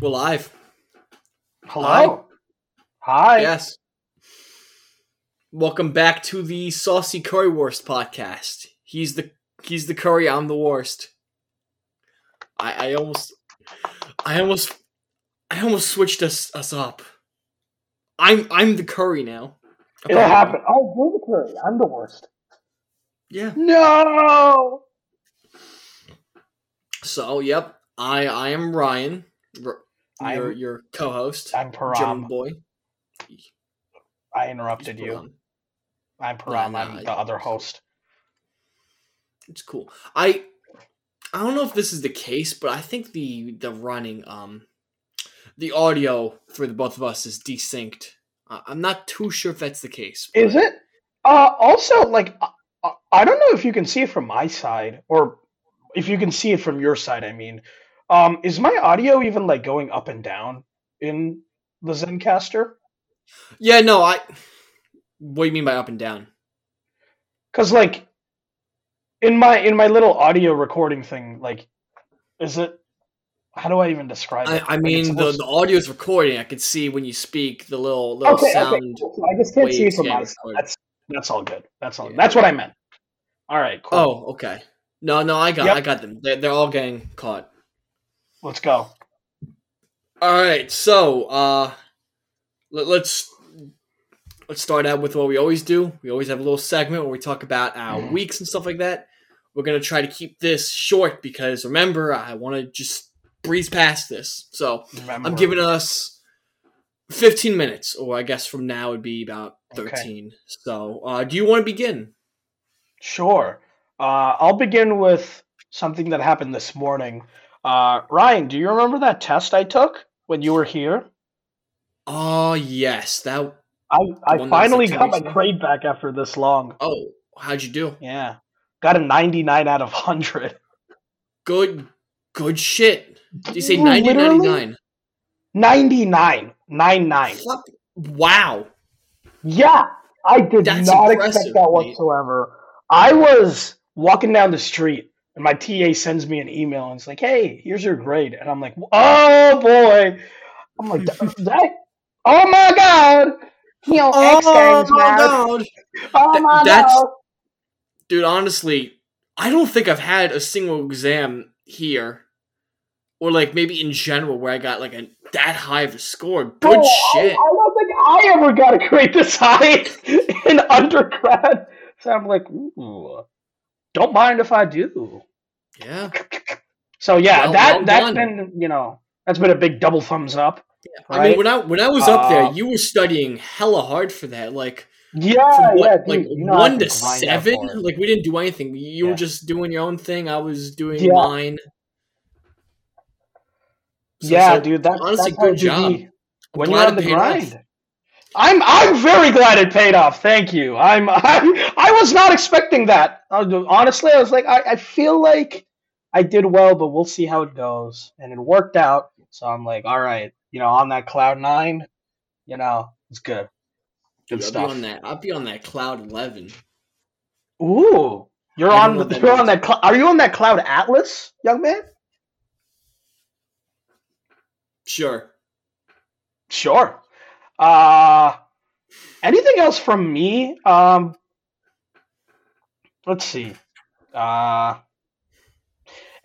We're live. Hello. Hi. Yes. Welcome back to the Saucy Currywurst podcast. He's the he's the curry. I'm the worst. I I almost I almost I almost switched us us up. I'm I'm the curry now. It'll happen. Oh, you're the curry. I'm the worst. Yeah. No. So yep, I I am Ryan. R- I'm- Your your co-host. I'm German Param. boy. I interrupted you. I'm Param. Nah, nah, I'm I- the other host. It's cool. I I don't know if this is the case, but I think the the running um the audio for the both of us is desynced. Uh, I'm not too sure if that's the case. Is it? Uh, also, like, I, I don't know if you can see it from my side or if you can see it from your side. I mean, um, is my audio even like going up and down in the Zencastr? Yeah, no, I. What do you mean by up and down? Because like in my in my little audio recording thing, like, is it? How do I even describe I, it? I mean, the, the audio's recording. I can see when you speak the little little okay, sound. okay. So I just can't see it from my side. That's that's all good. That's all. Yeah. That's what I meant. All right, cool. Oh, okay. No, no, I got Yep. I got them. They're, they're all getting caught. Let's go. All right, so uh, let, let's let's start out with what we always do. We always have a little segment where we talk about our Mhm. weeks and stuff like that. We're gonna try to keep this short because remember, I want to just breeze past this. So Remember. I'm giving us 15 minutes, or I guess from now it'd be about Okay. 13. So, uh, do you want to begin? Sure. Uh, I'll begin with something that happened this morning. Uh, Ryan, do you remember that test I took when you were here? Oh yes, that. I, I one that was finally like got my ago? grade back after this long. Oh, how'd you do? Yeah. Got a 99 out of 100. Good, good shit. Did you say Ooh, 90 literally? 99? 99. 99. Wow. Yeah, I did That's not expect that mate. whatsoever. I was walking down the street and my TA sends me an email and it's like, "Hey, here's your grade," and I'm like, "Oh boy!" I'm like, "That? Oh my god!" You oh know, X Games, man. God. Oh Th- my that's- god! Dude, honestly, I don't think I've had a single exam here, or like maybe in general, where I got like a that high of a score. Good Bro, I- shit. I, don't think I ever got a grade this high in undergrad. So I'm like, ooh, don't mind if I do. Yeah. So yeah, Well- that well that's done. been you know that's been a big double thumbs up. I mean, when I when I was up Uh, there, you were studying hella hard for that. Like Yeah, what, yeah, dude, like you know one to seven. Like we didn't do anything. You were just doing your own thing. I was doing Yeah. mine. So- yeah, so, dude, that, honestly, that's good job. be I'm when you're on the paid off. I'm I'm very glad it paid off. Thank you. I'm I, I was not expecting that. Honestly, I was like, I, I feel like I did well, but we'll see how it goes. And it worked out. So I'm like, all right, you know, on that cloud nine, you know, it's good. Good Dude, I'll be on that. I'll be on that cloud eleven. Ooh, you're on the, that you're means. on that. Cl- are you on that cloud atlas, young man? Sure. Sure. Uh anything else from me? Um let's see. Uh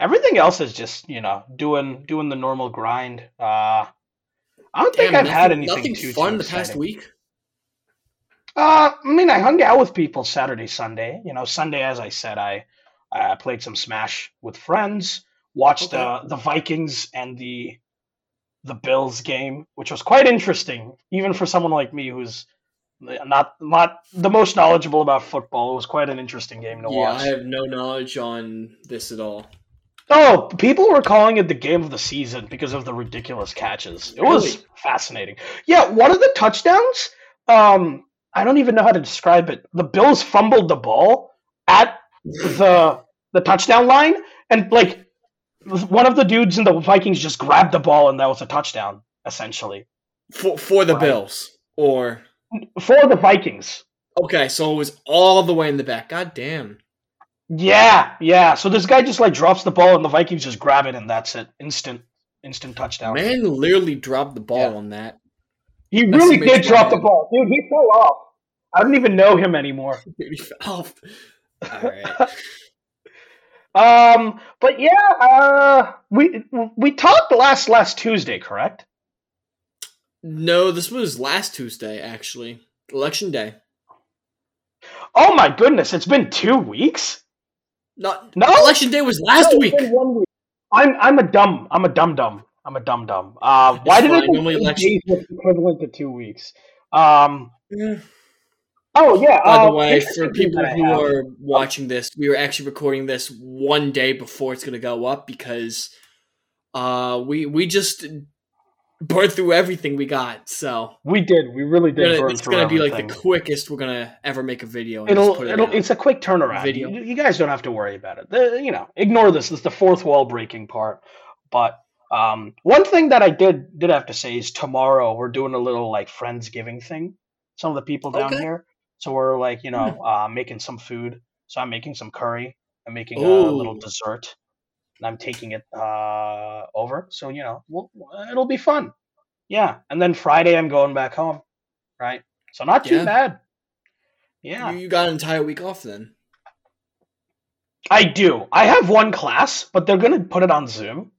everything else is just, you know, doing doing the normal grind. Uh I don't think I've had anything nothing too, fun too the past week. Uh, I mean, I hung out with people Saturday, Sunday. You know, Sunday, as I said, I uh, played some Smash with friends, watched Okay. uh, the Vikings and the the Bills game, which was quite interesting, even for someone like me who's not not the most knowledgeable about football. It was quite an interesting game to watch. Yeah, watch. I have no knowledge on this at all. Oh, people were calling it the game of the season because of the ridiculous catches. It was Really? fascinating. Yeah, one of the touchdowns, um, I don't even know how to describe it. The Bills fumbled the ball at the the touchdown line, and like one of the dudes in the Vikings just grabbed the ball, and that was a touchdown, essentially For for the Right. Bills. Or for the Vikings. okay, so it was all the way in the back. God damn. Yeah, yeah. So this guy just like drops the ball, and the Vikings just grab it, and that's it, instant. instant touchdown. Man literally dropped the ball Yeah. on that. he That's really did drop the ball, dude. He fell off. I don't even know him anymore. Dude, he fell off. Alright. Um, but yeah, uh, we we talked last last Tuesday, correct? No, this was last Tuesday, actually. Election day. Oh my goodness, it's been two weeks. Not No? election day was last No, week. week. I'm I'm a dumb. I'm a dumb dumb. I'm a dumb dumb. Uh, why did it take election- was equivalent to two weeks? Um. Yeah. Oh yeah. By the uh, way, for people who are watching this, we were actually recording this one day before it's gonna go up because uh we we just burned through everything we got. So we did. We really did. gonna- burn it's gonna be everything. like the quickest we're gonna ever make a video. and It'll, put it it'll it's a quick turnaround. Video. You, you guys don't have to worry about it. The, you know, ignore this. This is the fourth wall breaking part. But um, one thing that I did did have to say is tomorrow we're doing a little like friendsgiving thing. Some of the people down Okay. here, so we're like you know Hmm. uh, making some food. So I'm making some curry. I'm making a little dessert, I'm taking it uh, over. So you know, we'll, it'll be fun. Yeah, and then Friday I'm going back home. Right. So not too Yeah. bad. Yeah. You, you got an entire week off then. I do. I have one class, but they're gonna put it on Zoom,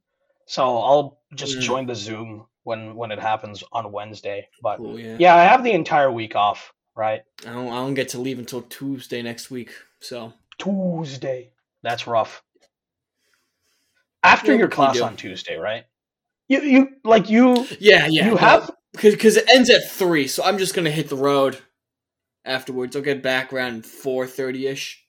so I'll just Mm. join the Zoom when when it happens on Wednesday. But Cool, yeah. yeah, I have the entire week off. Right, I don't I don't get to leave until Tuesday next week. So Tuesday. That's rough. After Yeah, your can you class on Tuesday, right? You you like you yeah, yeah. you have because because it ends at three, so I'm just gonna hit the road afterwards. I'll get back around four thirty ish.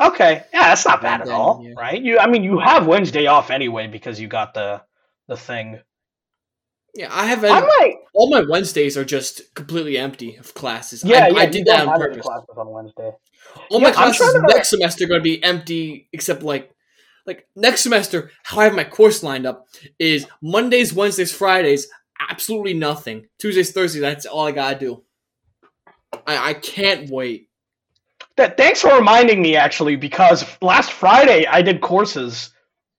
okay. Yeah, that's not bad at all, yeah. right? You I mean you have Wednesday off anyway because you got the the thing. Yeah, I have I might. all my Wednesdays are just completely empty of classes. Yeah, I, yeah. I did that on purpose. classes on Wednesday. All Yeah, my classes next semester are going to be empty, except like like next semester. How I have my course lined up is Mondays, Wednesdays, Fridays. Absolutely nothing. Tuesdays, Thursdays. That's all I gotta do. I I can't wait. That thanks for reminding me actually because last Friday I did courses,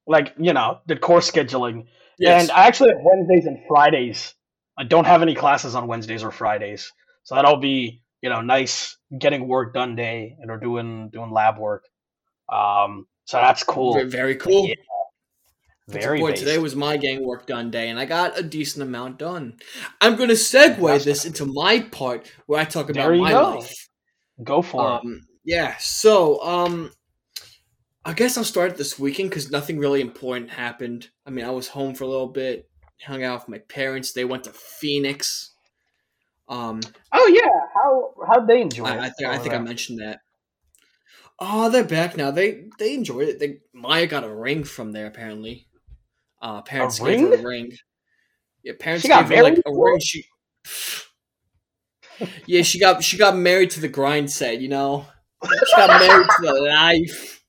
like you know, did course scheduling, Yes. and I actually have Wednesdays and Fridays. I don't have any classes on Wednesdays or Fridays, so that'll be you know nice getting work done day, and we're doing doing lab work. Um, so that's cool. Very, very cool. Yeah. Very boy, today was my gang work done day, and I got a decent amount done. I'm going to segue this into my part where I talk about my go. life. Go for it. Um, yeah, so um, I guess I'll start this weekend because nothing really important happened. I mean, I was home for a little bit, hung out with my parents. They went to Phoenix. Um, Oh yeah, how how'd they enjoy it? I, I think I think I mentioned that. Oh, they're back now. They they enjoyed it. They Maya got a ring from there apparently. Uh, parents gave her ring? a ring. Yeah, parents She gave her like a ring. She. Yeah, she got she got married to the grind set. You know, she got married to the life.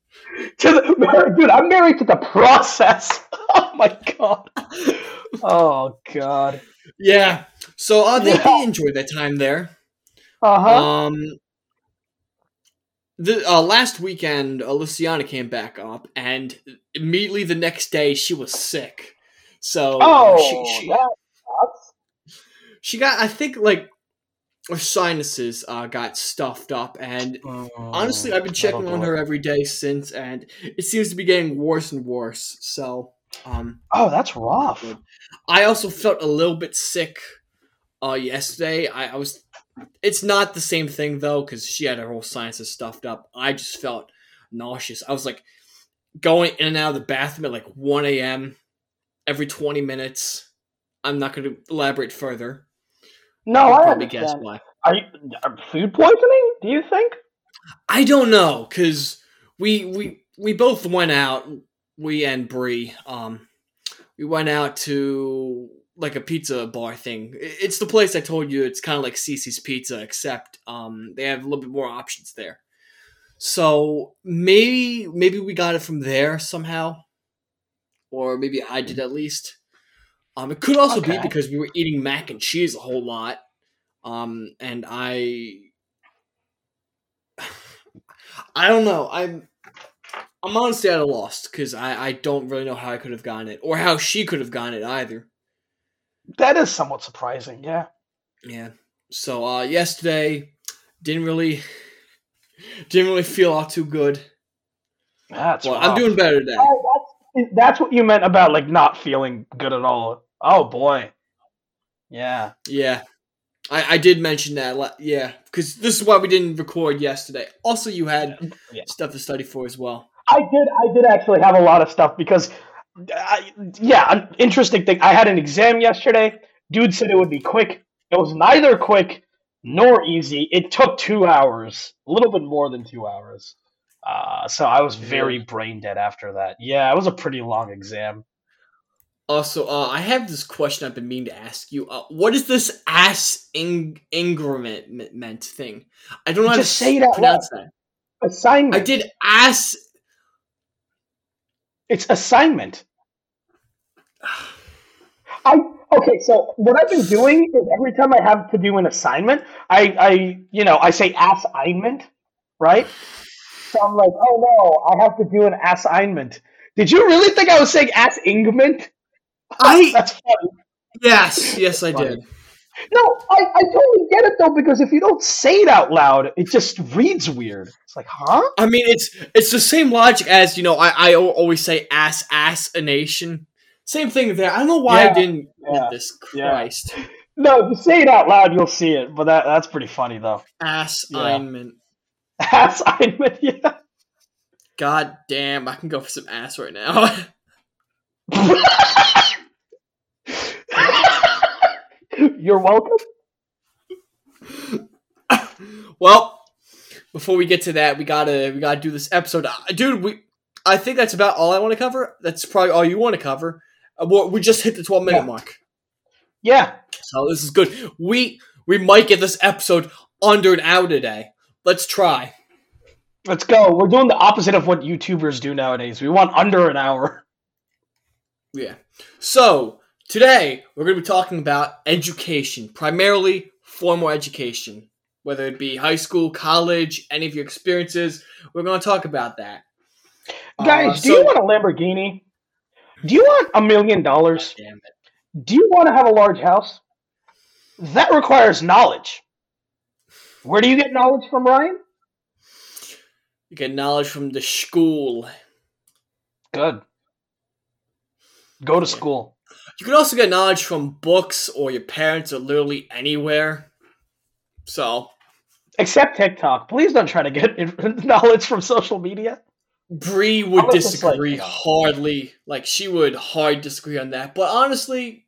To the, dude, I'm married to the process. Oh my god. Oh god. Yeah. So uh, they, Yeah. they enjoyed their time there. Uh huh. Um, the uh, last weekend, uh, Luciana came back up, and immediately the next day she was sick. So oh, she, she, that sucks. she got, I think, like her sinuses uh, got stuffed up, and honestly, I've been checking on her every day since, and it seems to be getting worse and worse. So, um, Oh, that's rough. I also felt a little bit sick uh yesterday. I, I was it's not the same thing though, because she had her whole sciences stuffed up. I just felt nauseous. I was like going in and out of the bathroom at like 1 a.m. every 20 minutes. I'm not gonna elaborate further. No, I probably guess why. Are you are food poisoning? Do you think? I don't know, cause we we we both went out. We and Bree, um, we went out to like a pizza bar thing. It's the place I told you. It's kind of like Cicis Pizza, except um, they have a little bit more options there. So maybe maybe we got it from there somehow, or maybe I did at least. Um, it could also be because we were eating mac and cheese a whole lot, um, and I I don't know. I'm I'm honestly at a loss because I, I don't really know how I could have gotten it or how she could have gotten it either. That is somewhat surprising. Yeah. Yeah. So uh, yesterday didn't really didn't really feel all too good. That's well, I'm doing better today. Oh, that's, that's what you meant about like not feeling good at all. Oh boy. Yeah. Yeah. I, I did mention that. Yeah, because this is why we didn't record yesterday. Also, you had yeah. stuff to study for as well. I did. I did actually have a lot of stuff because, I, yeah, an interesting thing. I had an exam yesterday. Dude said it would be quick. It was neither quick nor easy. It took two hours, a little bit more than two hours. Uh, so I was very brain dead after that. Yeah, it was a pretty long exam. Also, uh, I have this question I've been meaning to ask you. Uh, what is this ass ing- meant thing? I don't know Just how to say that pronounce that. Assignment. I did ass. It's assignment. I okay. So what I've been doing is every time I have to do an assignment, I I you know I say assignment, right? So I'm like, oh no, I have to do an assignment. Did you really think I was saying ass ingment? I that's funny. Yes, yes, I did. No, I, I totally get it though because if you don't say it out loud, it just reads weird. It's like, huh? I mean, it's it's the same logic as you know. I I always say ass ass a nation. Same thing there. I don't know why I didn't yeah, get this. yeah. Christ, No, if you say it out loud, you'll see it. But that that's pretty funny though. Ass alignment. Ass Assignment, yeah. God damn, I can go for some ass right now. You're welcome. well, before we get to that, we gotta we gotta do this episode, Uh, dude. We I think that's about all I want to cover. That's probably all you want to cover. Uh, well, we just hit the twelve minute Yeah. mark, Yeah, so this is good. We we might get this episode under an hour today. Let's try. let's go. We're doing the opposite of what YouTubers do nowadays. We want under an hour. Yeah. So today we're going to be talking about education, primarily formal education, whether it be high school, college, any of your experiences. We're going to talk about that. Guys, Uh, do you want a Lamborghini? Do you want a million dollars? Damn it. Do you want to have a large house? That requires knowledge. Where do you get knowledge from, Ryan? You get knowledge from the school. Good. Go to school. You can also get knowledge from books or your parents or literally anywhere. So, Except TikTok. Please don't try to get knowledge from social media. Bree would Unless it's like, disagree hardly. Like, she would hard disagree on that. But honestly,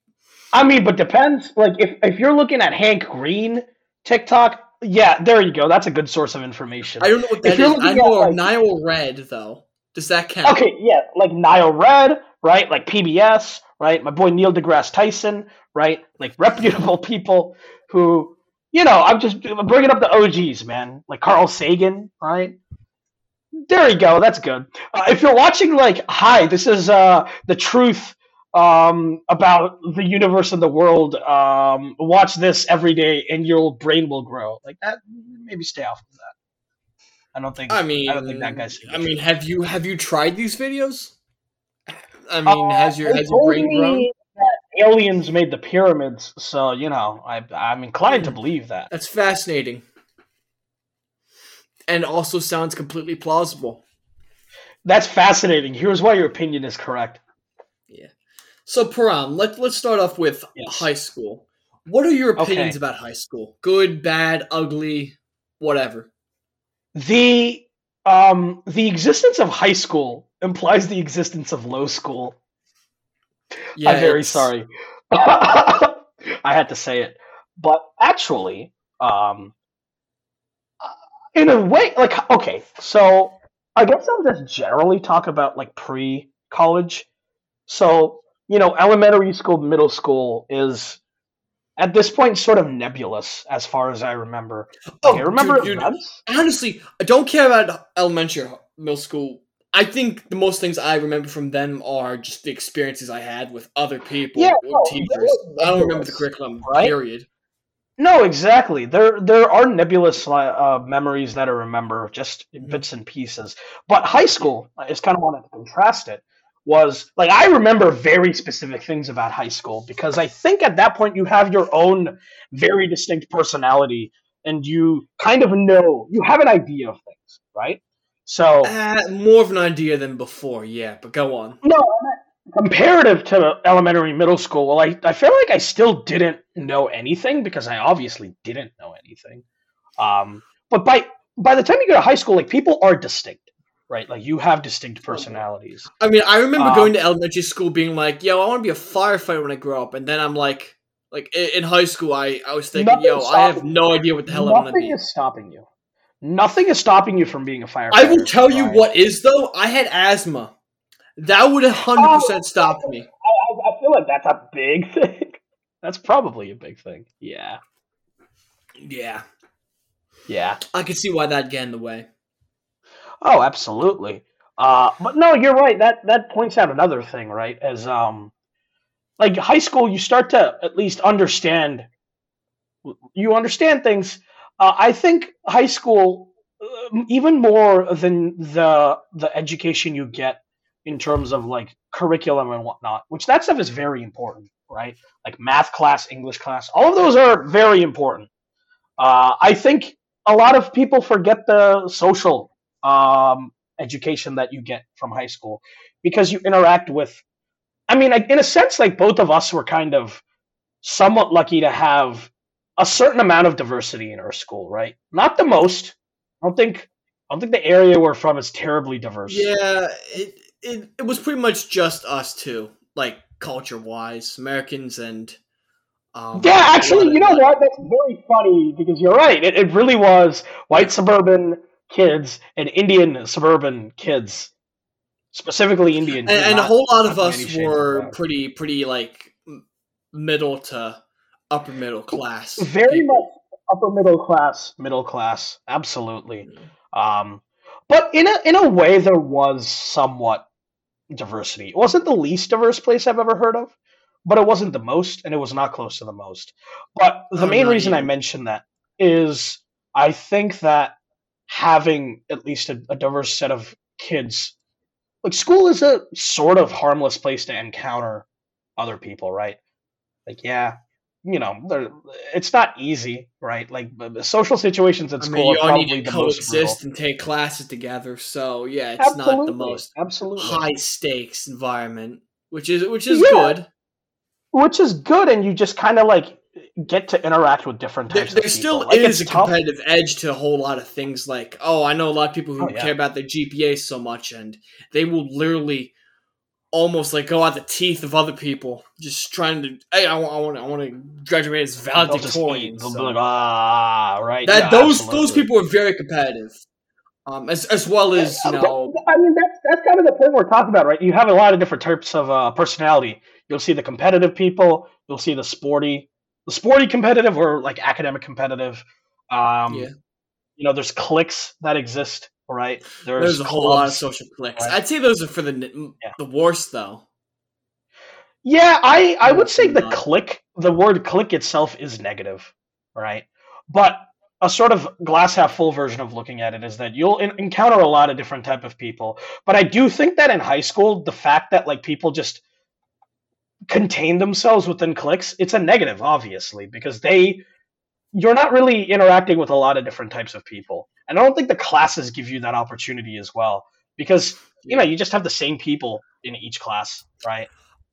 I mean, but depends. Like, if, if you're looking at Hank Green TikTok, yeah, there you go. That's a good source of information. I don't know what If that you're is. I looking know at, like- Nile Red, though. Does that count? Okay, yeah, like Nile Red, right? Like PBS, right? My boy Neil deGrasse Tyson, right? Like reputable people who, you know, I'm just I'm bringing up the OGs, man. Like Carl Sagan, right? There you go. That's good. Uh, if you're watching, like, hi, this is uh, the truth um, about the universe and the world. Um, watch this every day, and your brain will grow. Like that. Maybe stay off of that. I don't think. I mean, I don't think that guy's. I mean, have you have you tried these videos? I mean, Uh, has your has your brain grown? Aliens made the pyramids, so you know, I I'm inclined to believe that. That's fascinating, and also sounds completely plausible. That's fascinating. Here's why your opinion is correct. Yeah. So, Param, let let's start off with Yes. high school. What are your opinions Okay. about high school? Good, bad, ugly, whatever. The um the existence of high school implies the existence of low school. Yeah, I'm very it's- sorry. I had to say it. But actually, um in a way like okay, so I guess I'll just generally talk about like pre-college. So, you know, elementary school, middle school is at this point sort of nebulous as far as I remember. Oh, okay, remember dude, dude, honestly, I don't care about elementary, or middle school. I think the most things I remember from them are just the experiences I had with other people Yeah, no, teachers. I don't remember the curriculum. right? Period. No, exactly. There there are nebulous uh, memories that I remember, just Mhm. bits and pieces. But high school I just kind of wanted to contrast it. Was like I remember very specific things about high school because I think at that point you have your own very distinct personality and you kind of know you have an idea of things, right? So Uh, more of an idea than before, yeah. But go on. no, comparative to elementary middle school well I, I feel like i still didn't know anything because i obviously didn't know anything. Um, but by by the time you go to high school like people are distinct right? Like you have distinct personalities. I mean, I remember Um, going to elementary school being like, "Yo, I want to be a firefighter when I grow up," and then I'm like, like in high school, I I was thinking, "Yo, I have no idea what the hell I want to nothing be." is stopping you. Nothing is stopping you from being a firefighter I will tell you what is though. I had asthma. That would hundred Oh, percent stopped me. I, I, I feel like that's a big thing that's probably a big thing yeah Yeah, yeah I could see why that'd get in the way. Oh, absolutely. Uh, but no, you're right. That that points out another thing, right? As um, like high school, you start to at least understand. You understand things. Uh, I think high school, uh, even more than the the education you get in terms of like curriculum and whatnot, which that stuff is very important, right? Like math class, English class, all of those are very important. Uh, I think a lot of people forget the social um, education that you get from high school because you interact with. I mean, like, in a sense, like both of us were kind of somewhat lucky to have a certain amount of diversity in our school, right? Not the most. I don't think. I don't think the area we're from is terribly diverse. Yeah, it it, it was pretty much just us two, like culture wise, Americans and. Um, Yeah, actually, you know what? That's very funny because you're right. It, it really was white suburban kids and Indian suburban kids, specifically Indian. and, and a whole lot of us any shape or were pretty pretty like middle to upper middle class. very people. much upper middle class, middle class, absolutely. Um, but in a in a way, there was somewhat diversity. It wasn't the least diverse place I've ever heard of, but it wasn't the most, and it was not close to the most. But the Oh, main not reason I mention that is I think that having at least a, a diverse set of kids, like school, is a sort of harmless place to encounter other people, right? Like, yeah, you know, they're- it's not easy, right? Like social situations at I school mean, you are all need to coexist and take classes together. So yeah, it's not the most absolutely. high stakes environment, which is which is Yeah. good. which is good, and you just kind of like get to interact with different types there of still. Like, is a tough. competitive edge to a whole lot of things. Like, oh, I know a lot of people who Oh, yeah. care about their GPA so much, and they will literally almost like go out the teeth of other people, just trying to. Hey, I want, I want, I want to graduate as They'll just valedictorian. They'll so- like, ah, right. that yeah, those absolutely. those people are very competitive, um, as as well as you know. I mean, that's that's kind of the point we're talking about, right? You have a lot of different types of uh, personality. You'll see the competitive people. You'll see the sporty, the sporty competitive, or like academic competitive. Um, Yeah. You know, there's cliques that exist, right? There's, There's a whole lot of social cliques. right? I'd say those are for the Yeah. the worst though. Yeah, I I would say the clique, the word clique itself is negative, right? But a sort of glass half full version of looking at it is that you'll en- encounter a lot of different type of people. But I do think that in high school, the fact that like people just contain themselves within cliques, it's a negative, obviously, because they you're not really interacting with a lot of different types of people. And I don't think the classes give you that opportunity as well. Because, you know, you just have the same people in each class, right?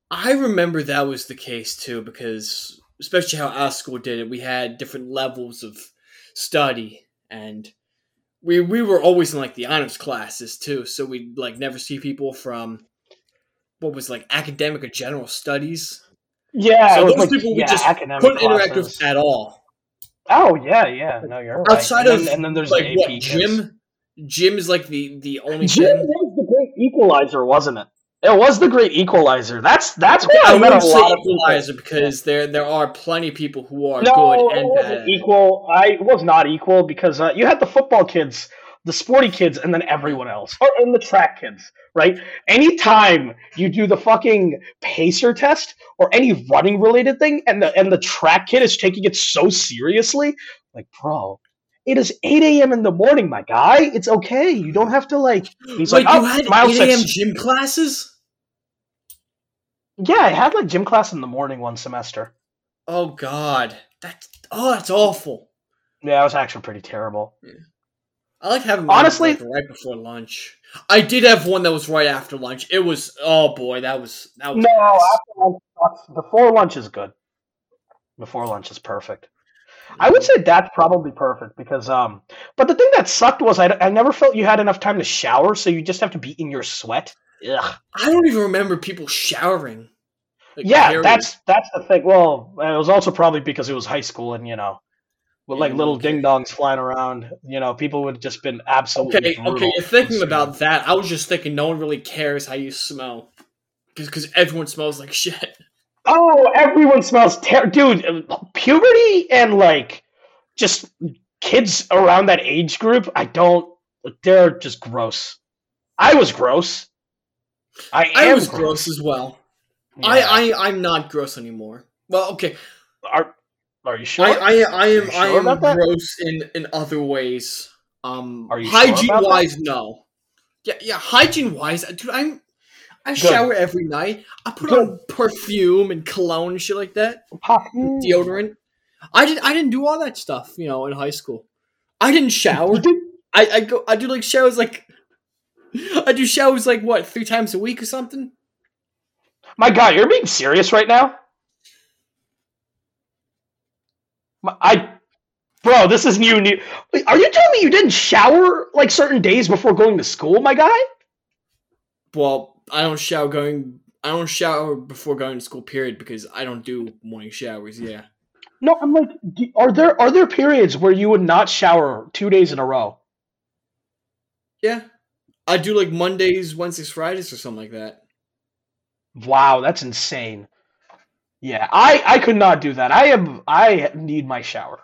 I remember that was the case too, because especially how our school did it, we had different levels of study, and we we were always in like the honors classes too. So we'd like never see people from what was like academic or general studies. Yeah, so those like, people we yeah, just couldn't interact with at all. Oh yeah, yeah. No, you're right. Outside and of then, and then there's like the what AP kids. gym? Gym is like the the only Jim thing. was the great equalizer, wasn't it? It was the great equalizer. That's that's where I I met a wouldn't say lot of people. equalizer because there there are plenty of people who are No, good it and wasn't bad. equal. I was not equal because uh, you had the football kids the sporty kids, and then everyone else, or and the track kids, right? Anytime you do the fucking pacer test or any running related thing, and the and the track kid is taking it so seriously, like, bro, it is 8 a.m. in the morning, my guy. It's okay. You don't have to like. He's Wait, like, you oh, had 8 a.m. gym classes? Yeah, I had like gym class in the morning one semester. Oh God, that's oh that's awful. Yeah, it was actually pretty terrible. I like having Honestly- right before lunch. I did have one that was right after lunch. It was oh boy, that was that was No, after lunch, before lunch is good. Before lunch is perfect. I would say that's probably perfect because, um, but the thing that sucked was I, I never felt you had enough time to shower, so you just have to be in your sweat. Ugh. I don't even remember people showering. Like, yeah, period. that's that's the thing. Well, it was also probably because it was high school and you know, with like little ding dongs flying around, you know, people would have just been absolutely okay. brutal Okay, you're thinking about that. I was just thinking no one really cares how you smell because everyone smells like shit. Oh, everyone smells terrible, dude. Puberty and like just kids around that age group. I don't. They're just gross. I was gross. I am I was gross as well. Yeah. I, I I'm not gross anymore. Well, okay. are. Are you sure? I, I I am you I am that? gross in in other ways. Um, Are you sure hygiene that? wise, no. Yeah, yeah. Hygiene wise, dude, I'm I Good. shower every night. I put Good. on perfume and cologne and shit like that, deodorant. I did I didn't do all that stuff, you know, in high school. I didn't shower. I I go I do like showers like I do showers like what three times a week or something. My God, you're being serious right now. My- I, bro, this is new. New. Are you telling me you didn't shower like certain days before going to school, my guy? Well, I don't shower going. I don't shower before going to school. Period, because I don't do morning showers. Yeah. No, I'm like, are there are there periods where you would not shower two days in a row? Yeah. I do like Mondays, Wednesdays, Fridays, or something like that. Wow, that's insane. Yeah, I I could not do that. I am I need my shower.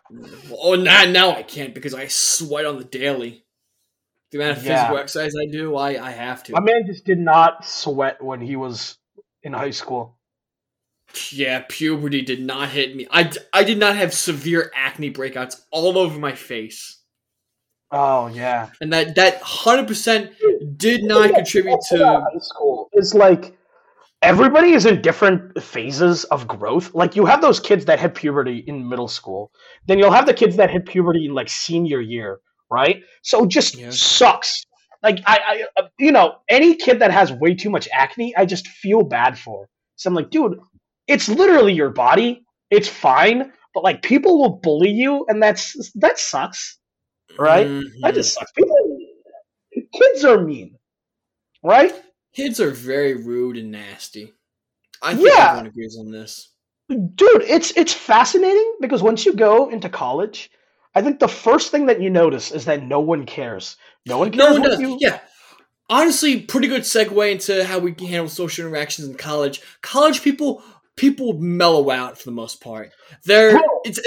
Oh, now now I can't because I sweat on the daily. The amount of Yeah. physical exercise I do, I I have to. My man just did not sweat when he was in high school. Yeah, puberty did not hit me. I I did not have severe acne breakouts all over my face, Oh yeah. and that that hundred percent did not contribute to. high school It's like everybody is in different phases of growth. Like you have those kids that hit puberty in middle school, then you'll have the kids that hit puberty in like senior year, right? So it just Yeah. sucks. Like I, I, you know, any kid that has way too much acne, I just feel bad for. So I'm like, dude, it's literally your body. It's fine, but like people will bully you, and that's that sucks. Right? Mhm. That just sucks. People, kids are mean, right? Kids are very rude and nasty. I think Yeah. everyone agrees on this. dude it's it's fascinating because once you go into college i think the first thing that you notice is that no one cares no one cares No one does. you Yeah. Honestly, pretty good segue into how we handle social interactions in college. College people people mellow out for the most part. They're Bro. it's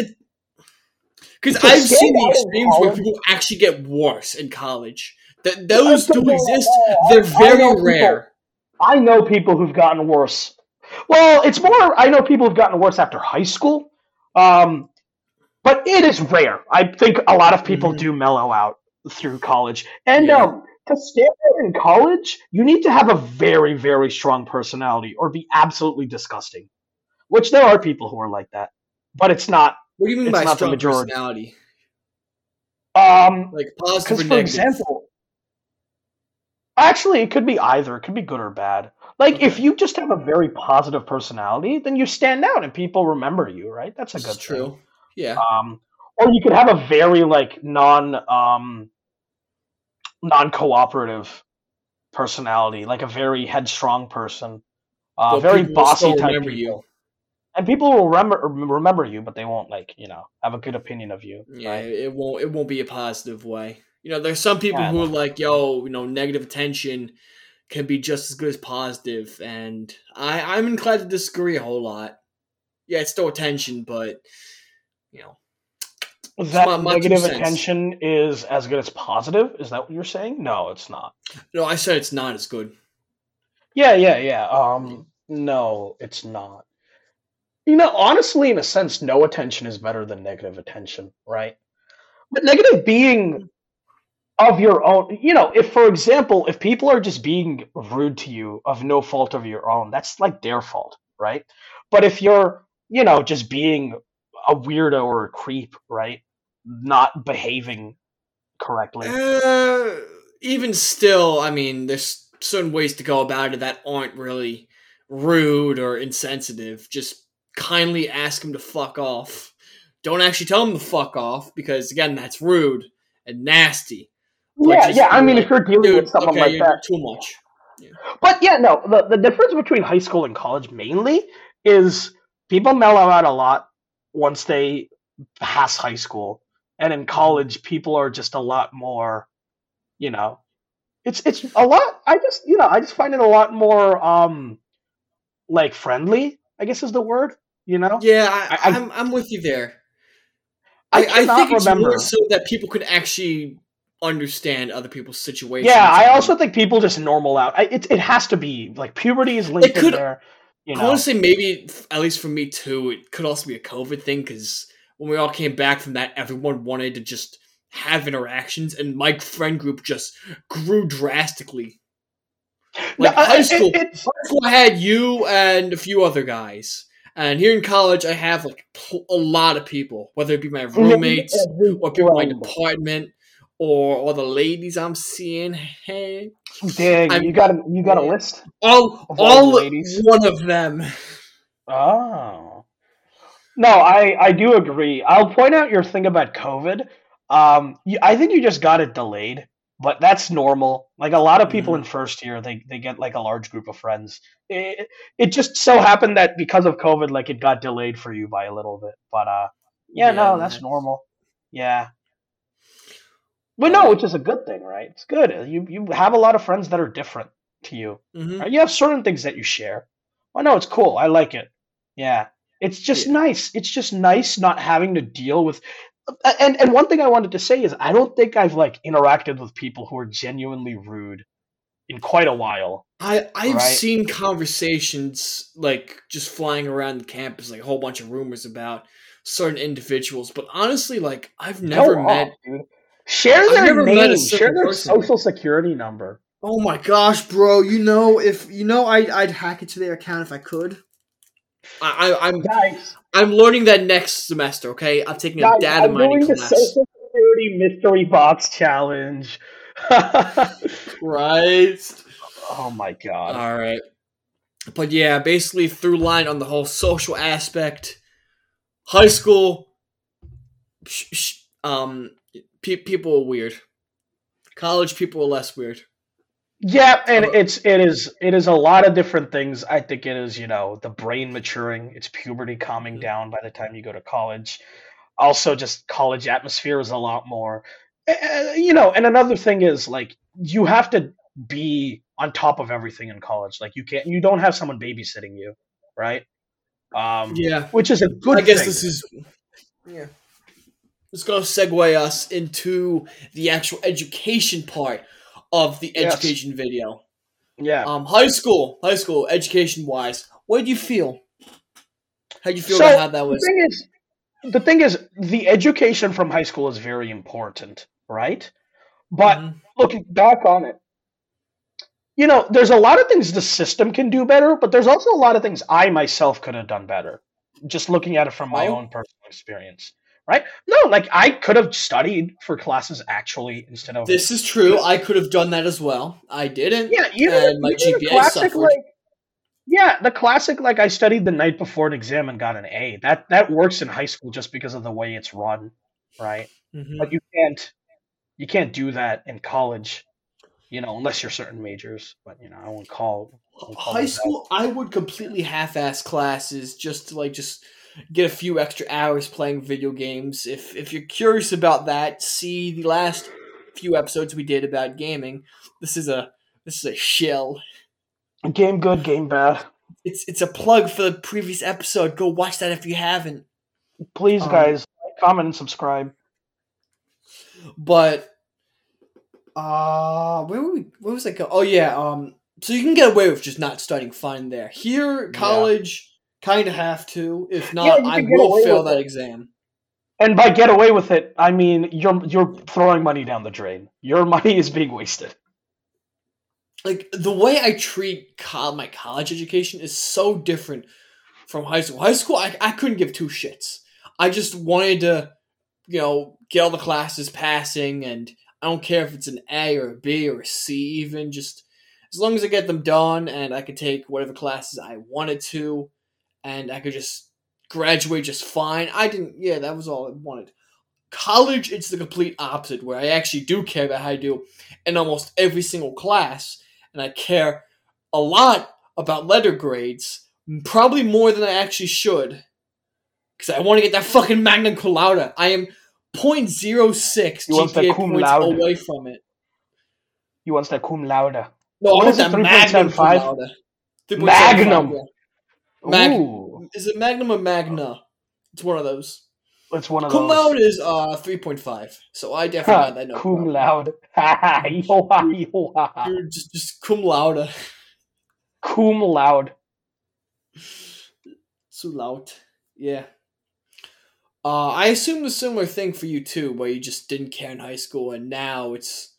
because I've seen the extremes where people actually get worse in college. That those do exist. They're very rare. i know people who've gotten worse well it's more i know people who've gotten worse after high school um but it is rare i think a lot of people Mhm. do mellow out through college and Yeah. um to stand out in college you need to have a very very strong personality or be absolutely disgusting which there are people who are like that but it's not What do you mean by strong majority. personality? Um, Like positive or for example, actually, it could be either. It could be good or bad. Like if you just have a very positive personality, then you stand out and people remember you, right? That's a good true. thing. Yeah. Um, or you could have a very like non um non cooperative personality, like a very headstrong person, uh, very bossy type remember people. you. And people will remember remember you, but they won't like you know have a good opinion of you. Yeah, right? it won't. It won't be a positive way. You know, there's some people Yeah, who are like, "Yo, you know, negative attention can be just as good as positive," and I, I'm inclined to disagree a whole lot. Yeah, it's still attention, but you know, that my- my two negative attention is as good as positive. Is that what you're saying? No, it's not. No, I said it's not as good. Yeah, yeah, yeah. Um, no, it's not. You know, honestly, in a sense, no attention is better than negative attention, right? But negative being of your own, you know, if for example, if people are just being rude to you of no fault of your own, that's like their fault, right? But if you're, you know, just being a weirdo or a creep, right? Not behaving correctly. Uh, even still, I mean, there's certain ways to go about it that aren't really rude or insensitive. Just kindly ask him to fuck off. Don't actually tell him to fuck off because again, that's rude and nasty. Yeah, yeah. I mean, like, if you're dealing Dude, with someone okay, like you're that, too much. But yeah, no, the, the difference between high school and college mainly is people mellow out a lot once they pass high school. And in college, people are just a lot more, you know, it's it's a lot I just you know, I just find it a lot more um like friendly, I guess is the word, you know? Yeah, I, am I'm with you there. I I, I, think it's remember. more so that people could actually understand other people's situations. Yeah, I also think people just normal out. I, it it has to be like puberty is linked It could- in there. You know, say maybe, at least for me too, it could also be a COVID thing because when we all came back from that, everyone wanted to just have interactions, and my friend group just grew drastically. Like No, high school, it- it's- high school, I had you and a few other guys, and here in college, I have like a lot of people, whether it be my roommates or people in my department or all the ladies I'm seeing. Hey, Dang, I'm- you got a you got a list. all, Of all all ladies? one of them. Oh. No, I, I do agree. I'll point out your thing about COVID. Um, you, I think you just got it delayed, but that's normal. Like a lot of people in first year, they, they get like a large group of friends. It, it just so happened that because of COVID, like it got delayed for you by a little bit. But uh, yeah, no, that's normal. Yeah. But no, which is a good thing, right? It's good. You you have a lot of friends that are different to you. Mhm. Right? You have certain things that you share. Oh no, it's cool. I like it. Yeah. It's just Yeah. nice. It's just nice not having to deal with and and one thing I wanted to say is I don't think I've like interacted with people who are genuinely rude in quite a while. I I've Right. seen conversations like just flying around the campus, like a whole bunch of rumors about certain individuals. But honestly, like I've never Go met. off. Share their never met a name, share their person. social security number. Oh my gosh, bro! You know if you know I'd I'd hack into their account if I could. I, I I'm Guys, I'm learning that next semester. Okay, I'm taking a data I'm mining doing the social security mystery box challenge. Christ. oh my god. All right. But yeah, basically through line on the whole social aspect. High school, um, pe- people are weird. College people are less weird. Yeah, and it's it is it is a lot of different things. I think it is, you know, the brain maturing, it's puberty calming down by the time you go to college. Also just college atmosphere is a lot more uh, you know, and another thing is like you have to be on top of everything in college. Like you can't you don't have someone babysitting you, right? Um Yeah, which is a good I guess thing. this is yeah. It's gonna segue us into the actual education part of the Yes. education video. yeah. Um, high school, high school, education wise, what did you feel? How would you feel So, about how that the was? thing is the thing is the education from high school is very important, right? But Mhm. looking back on it, you know, there's a lot of things the system can do better, but there's also a lot of things I myself could have done better. Just looking at it from my Oh. own personal experience, right? No, like I could have studied for classes actually instead of This is true. I could have done that as well. I didn't. yeah, you know, and my you GPA classic suffered. like yeah, the classic like I studied the night before an exam and got an A. That that works in high school just because of the way it's run, right? Mhm. but you can't you can't do that in college you know unless you're certain majors but you know i won't call, I won't call High out. school, I would completely half-ass classes just to like just get a few extra hours playing video games. If if you're curious about that, see the last few episodes we did about gaming. This is a this is a shell. game good game bad It's it's a plug for the previous episode. Go watch that if you haven't. please Um, guys comment and subscribe But uh where were we where was I go? Oh yeah, um so you can get away with just not studying fine there. Here, college kinda have to. If not, Yeah, I will fail that it. exam. And by get away with it, I mean you're you're throwing money down the drain. Your money is being wasted. like the way I treat col- my college education is so different from high school. High school, I, I couldn't give two shits. I just wanted to, you know, get all the classes passing, and I don't care if it's an A or a B or a C, even just as long as I get them done, and I could take whatever classes I wanted to, and I could just graduate just fine. I didn't. Yeah, that was all I wanted. College, it's the complete opposite, where I actually do care about how I do in almost every single class and I care a lot about letter grades, probably more than I actually should, because I want to get that fucking magna cum laude. I am 0.06 You GPA points laude? away from it. He wants that cum laude. No, What I want that magnum cum laude. 3.75, Magnum. Mag- Ooh, Is it magnum or magna? It's one of those. it's one of Cum those. laude is uh 3.5, so I definitely got that. No cum problem. laude. Yo-ha, yo-ha. Dude, just just cum laude. cum laude. So loud. Yeah. Uh, I assume a similar thing for you too, where you just didn't care in high school, and now it's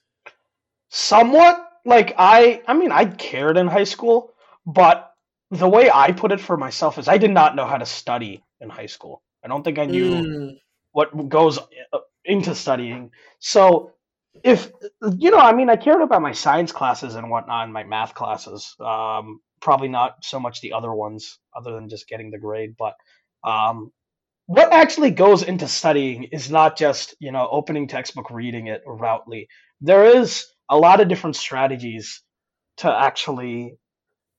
Somewhat like I. I mean, I cared in high school, but the way I put it for myself is I did not know how to study in high school. I don't think I knew. Mm, what goes uh, into studying. So, if you know, I mean, I cared about my science classes and whatnot, and my math classes. Um, probably not so much the other ones, other than just getting the grade. But um, what actually goes into studying is not just you know opening textbook, reading it routely. There is a lot of different strategies to actually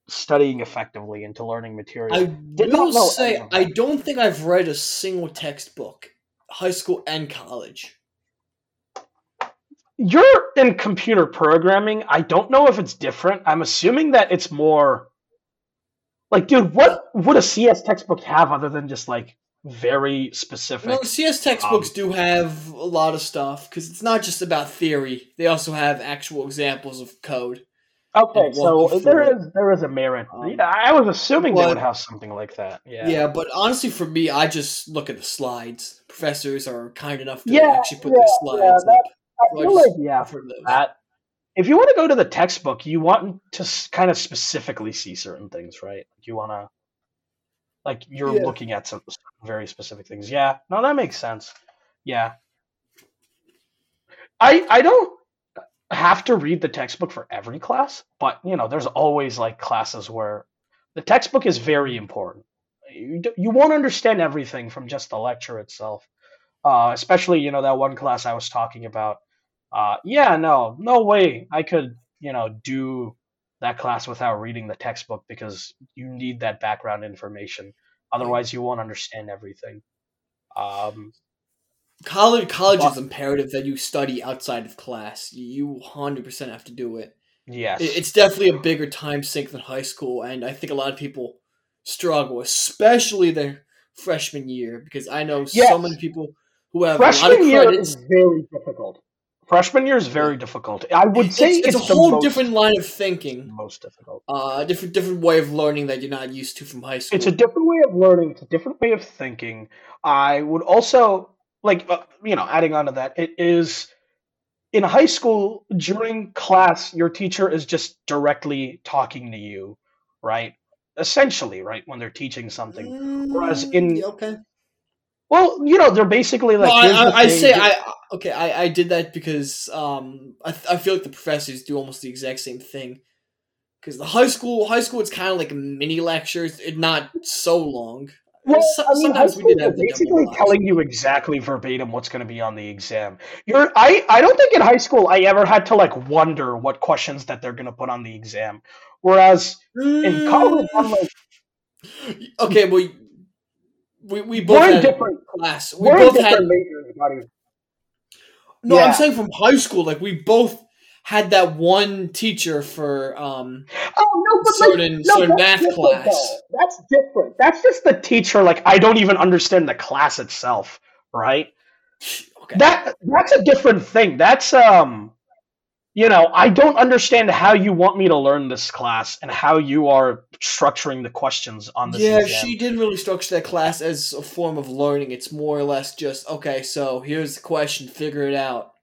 studying effectively into learning material. I Did will say I don't think I've read a single textbook, high school and college. You're in computer programming. I don't know if it's different. I'm assuming that it's more like, dude, what would a CS textbook have other than just like very specific? No, CS textbooks um, do have a lot of stuff because it's not just about theory; they also have actual examples of code. Okay, so you there through is there is a merit. Um, yeah, I was assuming they but- would have something like that. Yeah. Yeah. but honestly, for me, I just look at the slides. Professors are kind enough to Yeah, actually put yeah, their slides yeah, up. I I feel just like yeah, prefer those. that if you want to go to the textbook, you want to kind of specifically see certain things, right? You want to like you're Yeah. looking at some very specific things. Yeah, no, that makes sense. Yeah, I I don't have to read the textbook for every class, but you know, there's always like classes where the textbook is very important. You you won't understand everything from just the lecture itself, uh, especially you know that one class I was talking about uh, yeah, no, no way I could, you know, do that class without reading the textbook because you need that background information. Otherwise, you won't understand everything. Um, College, college is imperative that you study outside of class. You hundred percent have to do it. yes, It's definitely a bigger time sink than high school, and I think a lot of people struggle, especially their freshman year, because I know Yes. so many people who have a lot of freshman year credits. is very difficult. Freshman year is very difficult. I would say it's, it's, it's a whole most, different line of thinking, most difficult. uh, different different way of learning that you're not used to from high school. It's a different way of learning. It's a different way of thinking. I would also like, uh, you know, adding on to that, it is in high school during class, your teacher is just directly talking to you, right? Essentially, right when they're teaching something. whereas in- Mm, okay. Well, you know, they're basically like. Well, I, I, I say I okay. I, I did that because um I, th- I feel like the professors do almost the exact same thing. Because the high school high school it's kind of like mini lectures, it not so long. Well, So- I mean, sometimes we did basically telling you exactly verbatim what's going to be on the exam. You're, I, I don't think in high school I ever had to like wonder what questions that they're going to put on the exam. Whereas in college, I'm like, Mm. okay, well, we we both we're in had different, class. We both different had majors, buddy. no. Yeah. I'm saying from high school, like we both had that one teacher for um Oh no, but certain like, no, certain math class. though. That's different. That's just the teacher. Like I don't even understand the class itself, right? Okay. That that's a different thing. That's um you know, I don't understand how you want me to learn this class and how you are structuring the questions on this yeah, exam. she didn't really structure that class as a form of learning. It's more or less just okay. So here's the question, figure it out.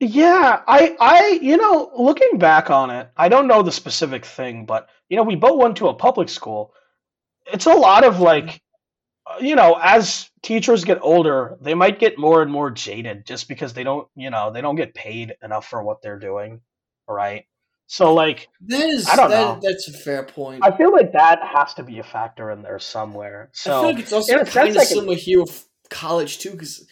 Yeah, I, I, you know, looking back on it, I don't know the specific thing, but you know, we both went to a public school. It's a lot of like, uh, you know, as teachers get older, they might get more and more jaded just because they don't, you know, they don't get paid enough for what they're doing, right? So like, That is, I don't that- know. That's a fair point. I feel like that has to be a factor in there somewhere. I So feel like it's also in a sense, kind I of can- similar here with college too, because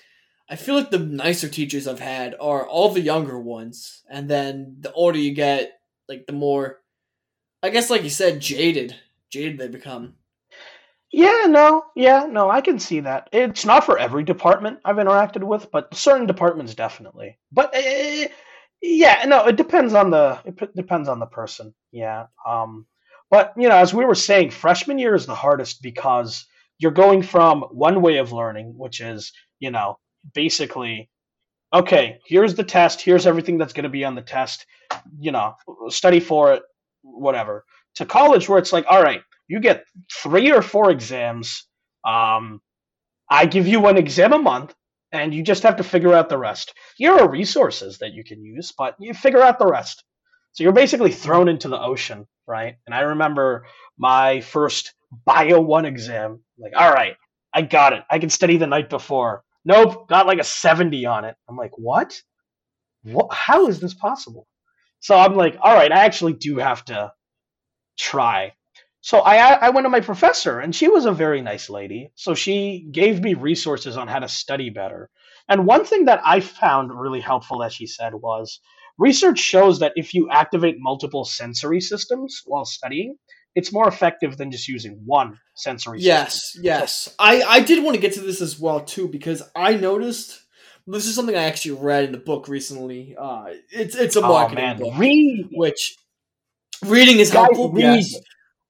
I feel like the nicer teachers I've had are all the younger ones, and then the older you get, like the more, I guess, like you said, jaded, jaded they become. Yeah, no, yeah, no, I can see that. It's not for every department I've interacted with, but certain departments definitely. But uh, yeah, no, it depends on the it p- depends on the person. Yeah. Um but you know, as we were saying, freshman year is the hardest because you're going from one way of learning, which is, you know, basically okay, here's the test, here's everything that's going to be on the test, you know, study for it, whatever. To college where it's like, all right, you get three or four exams. Um, I give you one exam a month, and you just have to figure out the rest. Here are resources that you can use, but you figure out the rest. So you're basically thrown into the ocean, right? And I remember my first Bio 1 exam. Like, all right, I got it. I can study the night before. Nope, got like a 70 on it. I'm like, what? What? How is this possible? So I'm like, all right, I actually do have to try. So I I went to my professor, and she was a very nice lady. So she gave me resources on how to study better. And one thing that I found really helpful, as she said, was research shows that if you activate multiple sensory systems while studying, it's more effective than just using one sensory system. Yes, yes. I I did want to get to this as well too because I noticed this is something I actually read in the book recently. Uh, it's it's a Oh marketing man, book, read. which reading is helpful. read. Yes,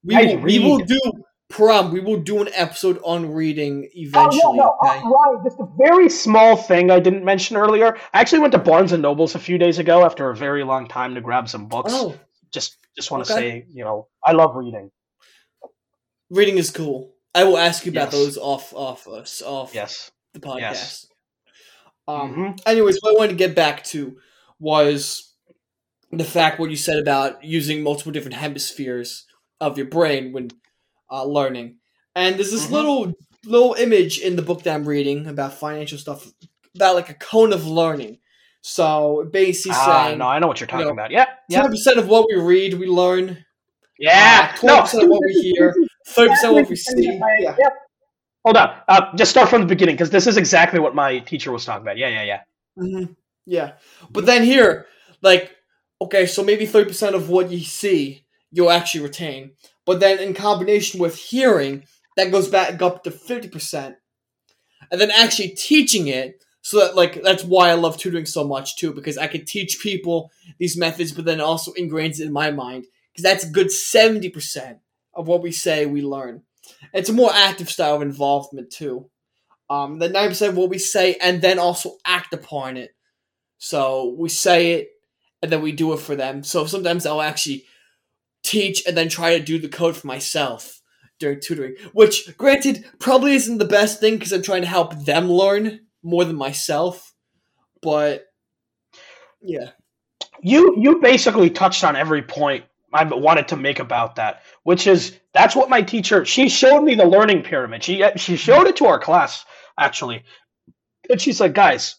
we will, we will do prom. We will do an episode on reading Oh, eventually. no, no, okay? uh, Ryan, just a very small thing I didn't mention earlier. I actually went to Barnes and Nobles a few days ago after a very long time to grab some books. Oh, Just, just want to Okay. say, you know, I love reading. reading is cool. I will ask you about Yes. those off off us off Yes. the podcast. Yes. Um. Mhm. Anyways, what I wanted to get back to was the fact what you said about using multiple different hemispheres of your brain when uh, learning. And there's this Mhm. little little image in the book that I'm reading about financial stuff about like a cone of learning. So basically Ah, saying no, I know what you're talking know, about. Yeah, yeah, twenty percent of what we read, we learn. yeah. Twenty No, percent of what we hear, thirty percent of what we see. Yeah. Yep. Hold on. Uh, just start from the beginning because this is exactly what my teacher was talking about. Yeah, yeah, yeah. hmm Yeah. But then here, like, okay, so maybe 30% of what you see, you'll actually retain. But then in combination with hearing, that goes back up to 50%. And then actually teaching it, so that, like, that's why I love tutoring so much, too, because I could teach people these methods, but then also ingrains it in my mind. Because that's a good 70% of what we say we learn. It's a more active style of involvement, too. Um, the 90% of what we say and then also act upon it. So we say it and then we do it for them. So sometimes I'll actually teach and then try to do the code for myself during tutoring, which granted probably isn't the best thing because I'm trying to help them learn more than myself. But yeah, You you basically touched on every point I wanted to make about that, which is that's what my teacher she showed me the learning pyramid. She she showed it to our class actually, and she's like, guys,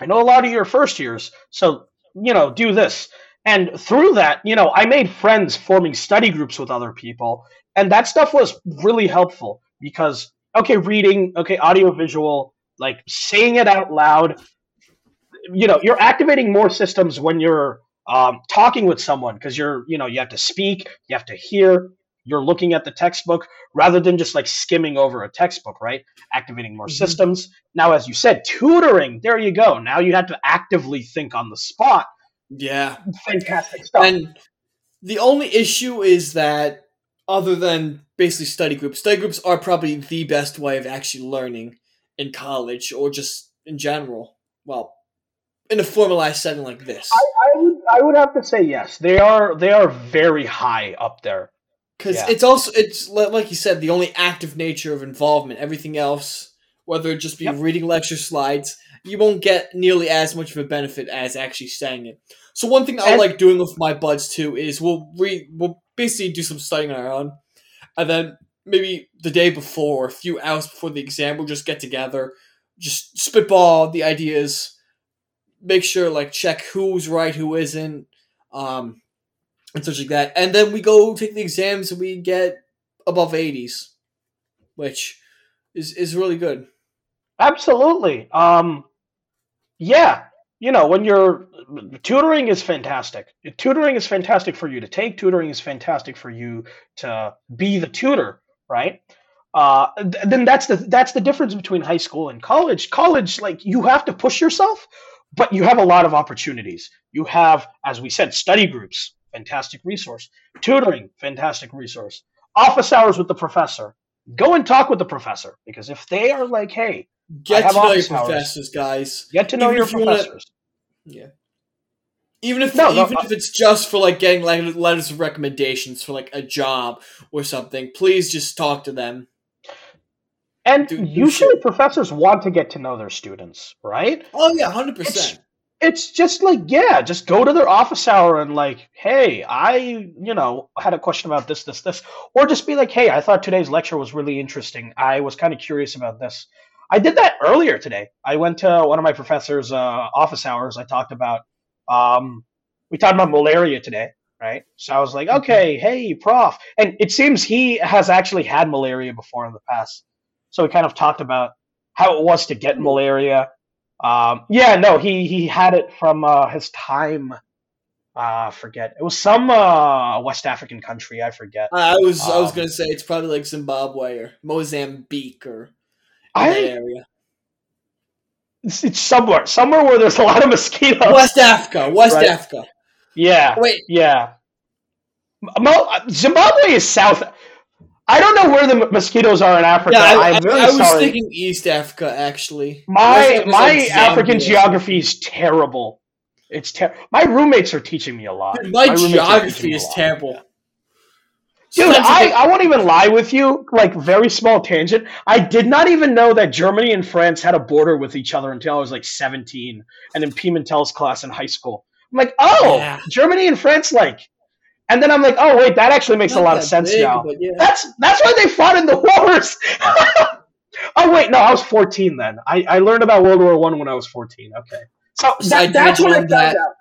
I know a lot of your first years, so you know do this. And through that, you know, I made friends forming study groups with other people, and that stuff was really helpful because okay, reading, okay, audio visual, like saying it out loud, you know you're activating more systems when you're um, talking with someone because you're you know you have to speak you have to hear you're looking at the textbook rather than just like skimming over a textbook right? Activating more Mhm. systems. Now as you said tutoring there you go. Now you have to actively think on the spot. Yeah. fantastic stuff. And the only issue is that, other than basically study groups, study groups are probably the best way of actually learning in college or just in general. well, in a formalized setting like this. I, I would I would have to say yes. They are they are very high up there. Because Yeah. it's also it's like you said, the only active nature of involvement. Everything else, whether it just be Yep. reading lecture slides, you won't get nearly as much of a benefit as actually saying it. So one thing I And- like doing with my buds too is we'll read we'll basically do some studying on our own, and then maybe the day before, or a few hours before the exam, we'll just get together, just spitball the ideas, make sure like check who's right, who isn't, um, and such like that. And then we go take the exams and we get above eighties, which is is really good. Absolutely. Um, yeah, you know, when you're tutoring is fantastic. Tutoring is fantastic for you to take. Tutoring is fantastic for you to be the tutor, right? Uh, th- then that's the that's the difference between high school and college. College, like you have to push yourself, but you have a lot of opportunities. You have, as we said, study groups, fantastic resource. Tutoring, fantastic resource. Office hours with the professor. Go and talk with the professor because if they are like, "Hey, Get to know your office hours. professors, guys. Get to know Even your you wanna- professors. Yeah. Even if No, no, even uh, if it's just for like getting like letters of recommendations for like a job or something, please just talk to them. And Do- usually professors want to get to know their students, right? Oh yeah, hundred percent. It's just like, yeah, just go to their office hour and like, hey, I, you know, had a question about this, this, this. Or just be like, hey, I thought today's lecture was really interesting. I was kind of curious about this. I did that earlier today. I went to one of my professor's uh, office hours. I talked about, um, we talked about malaria today, right? So I was like, okay, hey, prof. And it seems he has actually had malaria before in the past. So we kind of talked about how it was to get malaria. Um, yeah, no, he he had it from uh, his time. Uh, I forget. It was some uh, West African country. I forget. I was I was Um, gonna say it's probably like Zimbabwe or Mozambique or I area. It's, it's somewhere somewhere where there's a lot of mosquitoes. West Africa, West Right. Africa. Yeah, Wait, yeah. Zimbabwe is south. I don't know where the mosquitoes are in Africa. yeah, I, I'm really I was sorry. thinking East Africa actually. My my like African geography is terrible. It's ter- my roommates are teaching me a lot. Dude, my, roommates geography is terrible. Dude, I, I won't even lie with you. Like, very small tangent. I did not even know that Germany and France had a border with each other until I was like 17 and in Pimentel's class in high school. I'm like, oh, Yeah. Germany and France, like. And then I'm like, oh, wait, that actually makes a lot of sense big, now. yeah. That's that's why they fought in the wars. oh, wait, no, I was 14 then. I, I learned about World War One when I was 14. Okay. So Side that, that's when I tangent found on that. out.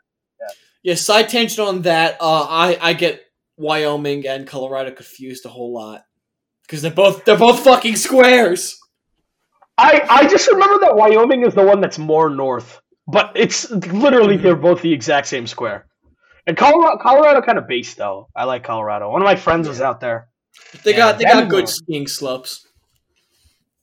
Yeah, side tangent on that. Uh, I I get Wyoming and Colorado confused a whole lot because they're both they're both fucking squares. I, I just remember that Wyoming is the one that's more north, but it's literally hmm. they're both the exact same square. And Colorado, Colorado kind of base though. I like Colorado. One of my friends was out there. They got they got good skiing slopes.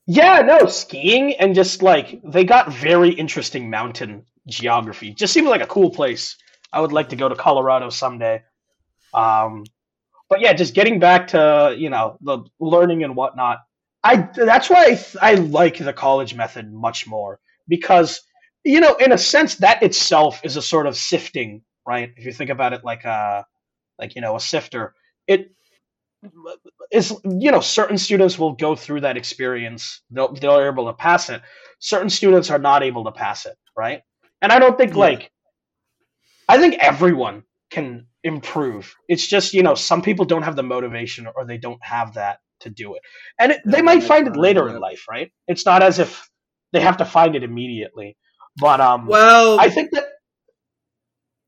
Yeah, no skiing and just like they got very interesting mountain geography. Just seemed like a cool place. I would like to go to Colorado someday. Um, but yeah, just getting back to you know the learning and whatnot. I that's why I, th- I like the college method much more because you know in a sense that itself is a sort of sifting, right? If you think about it like a like you know a sifter, it is you know certain students will go through that experience they'll, they're able to pass it certain students are not able to pass it right and i don't think Yeah. like i think everyone can improve. It's just you know some people don't have the motivation or they don't have that to do it. And it, they might find it later in life right? It's not as if they have to find it immediately. But um Well, i think that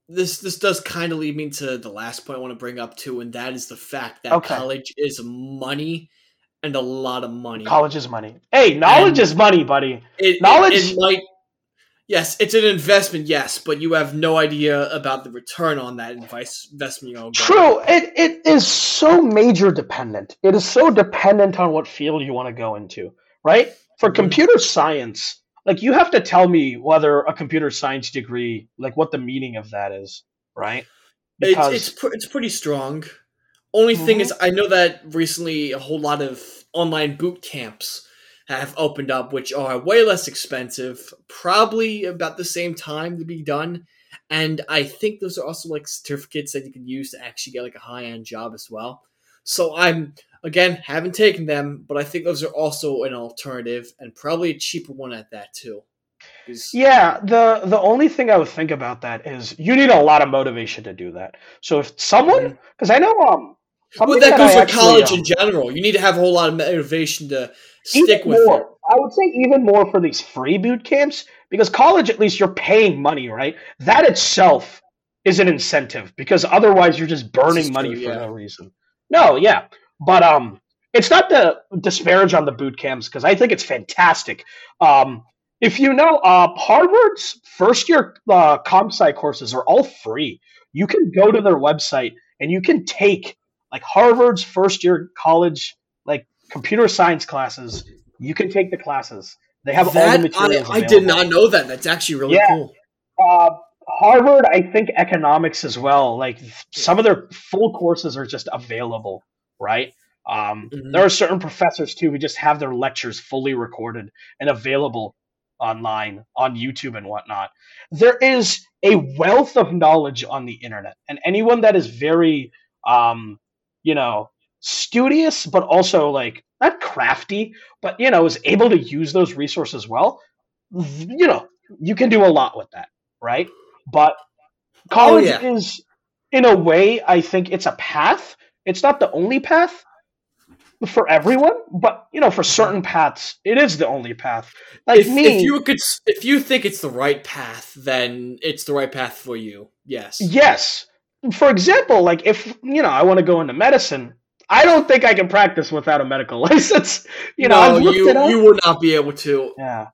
this this does kind of lead me to the last point I want to bring up too, and that is the fact that Okay. college is money and a lot of money. college is money. Hey knowledge And- is money buddy. It, knowledge- It, it might. Yes, it's an investment. Yes, but you have no idea about the return on that investment you're going. True. It it is so major dependent. It is so dependent on what field you want to go into, right? For computer science, like you have to tell me whether a computer science degree, like what the meaning of that is, right? It's it's pr- it's pretty strong. Only thing Mhm. is, I know that recently a whole lot of online boot camps have opened up, which are way less expensive, probably about the same time to be done. And I think those are also like certificates that you can use to actually get like a high end job as well. So I'm again haven't taken them, but I think those are also an alternative and probably a cheaper one at that too. Yeah, the the only thing I would think about that is you need a lot of motivation to do that. So if someone, because I know um, Well, that goes for college um, in general. You need to have a whole lot of motivation to even with more. it. I would say even more for these free boot camps because college, at least you're paying money, right? That itself is an incentive because otherwise you're just burning true, money for yeah. no reason. No, yeah, but um, it's not to disparage on the boot camps because I think it's fantastic. Um, if you know, uh, Harvard's first year uh, comp sci courses are all free. You can go to their website and you can take like Harvard's first year college computer science classes. You can take the classes. They have all the That, I, materials. I did not know that. That's actually really Yeah. cool. Uh, Harvard, I think economics as well. Like some of their full courses are just available, right? Um, Mhm. There are certain professors too who just have their lectures fully recorded and available online on YouTube and whatnot. There is a wealth of knowledge on the internet, and anyone that is very, um, you know, studious but also like not crafty, but you know, is able to use those resources well. You know, you can do a lot with that, right? But college Oh, yeah. is, in a way, I think it's a path. It's not the only path for everyone, but you know, for certain paths, it is the only path. Like If, me, if you could, if you think it's the right path, then it's the right path for you. Yes. yes. For example, like if you know I want to go into medicine, I don't think I can practice without a medical license. You know, no, I've looked you it up. you would not be able to. Yeah.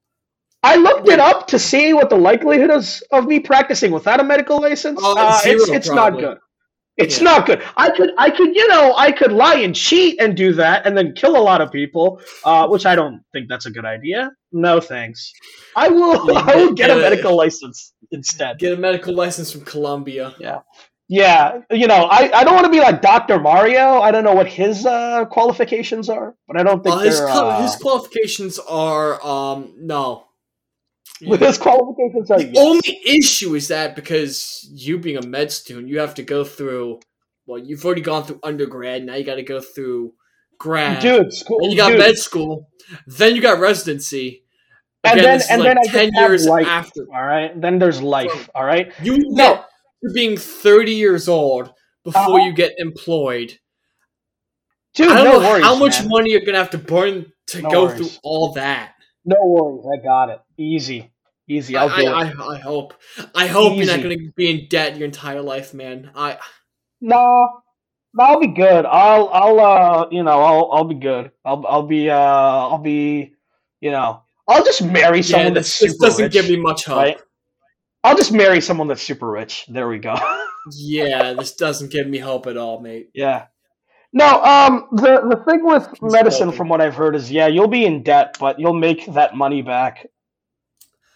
I looked it up to see what the likelihood is of me practicing without a medical license. Oh, Uh, it's zero, it's not probably. good. It's Yeah. not good. I could I could you know I could lie and cheat and do that and then kill a lot of people, uh, which I don't think that's a good idea. No thanks. I will Yeah, I will get a yeah. medical license instead. Get a medical license from Columbia. Yeah, you know I, I don't want to be like Dr. Mario. I don't know what his uh, qualifications are, but I don't think Uh, his uh, his qualifications are um no. his qualifications are The yes. only issue is that because you being a med student, you have to go through. Well, you've already gone through undergrad. Now you got to go through grad. dude school. Then you got dude. med school. Then you got residency. And then- and like then I ten years life. after. All right, then there's life. All right, You No. Being thirty years old before Uh-huh. you get employed. dude. I don't no know worries, how much man. money you're gonna have to burn to No go worries. through all that. No worries, I got it. Easy, easy. I'll I, do I, it. I, I hope. I hope you're not gonna be in debt your entire life, man. I No, I'll be good. I'll, I'll, uh, you know, I'll, I'll be good. I'll, I'll be, uh, I'll be, you know, I'll just marry yeah, someone that's this, this doesn't rich, give me much hope. right? I'll just marry someone that's super rich. There we go. Yeah, this doesn't give me hope at all, mate. yeah. No, um, the the thing with medicine, from what I've heard, is yeah, you'll be in debt, but you'll make that money back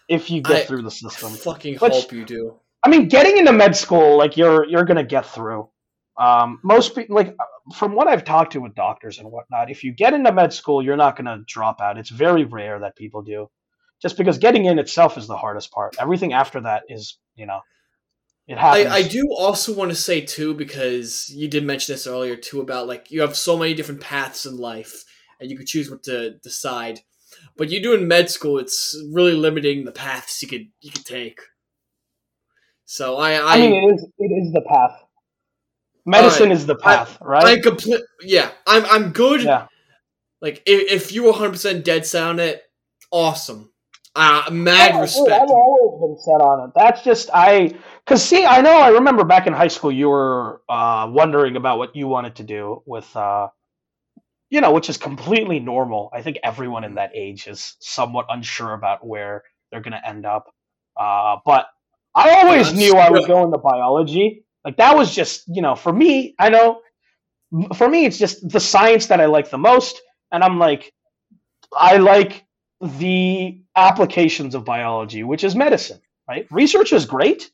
if you get I- through the system. fucking Which- hope you do. I mean, getting into med school, like you're you're gonna get through. Um, most people, like from what I've talked to with doctors and whatnot, if you get into med school, you're not gonna drop out. It's very rare that people do, just because getting in itself is the hardest part. Everything after that is, you know, it happens. I, I do also want to say too because you did mention this earlier too about like you have so many different paths in life and you can choose what to decide. But you do in med school, it's really limiting the paths you could you could take. So I I, I mean, it is it is the path. Medicine is the path, I right? complete yeah I'm I'm good. Yeah. Like if, if you were 100 percent dead set on it, awesome. Uh, mad dude, respect. I've always been set on it. That's just I, cause see, I know. I remember back in high school, you were uh, wondering about what you wanted to do with, uh, you know, which is completely normal. I think everyone in that age is somewhat unsure about where they're gonna end up. Uh, but I always That's knew I would good. go into biology. Like that was just, you know, for me. I know, for me, it's just the science that I like the most, and I'm like, I like the applications of biology, which is medicine, right? Research is great,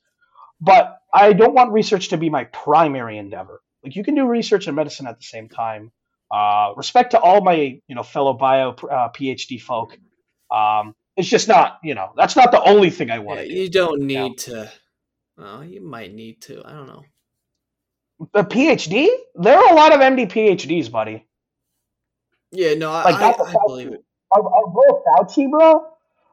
but I don't want research to be my primary endeavor. Like you can do research and medicine at the same time, Uh, respect to all my you know fellow bio uh, PhD folk. Um, it's just not you know that's not the only thing I want Yeah, to do. you don't need Yeah. to. Well, you might need to. I don't know. The PhD? There are a lot of MD PhDs, buddy. Yeah, no, I, Like I. I believe it. Our bro Fauci, bro.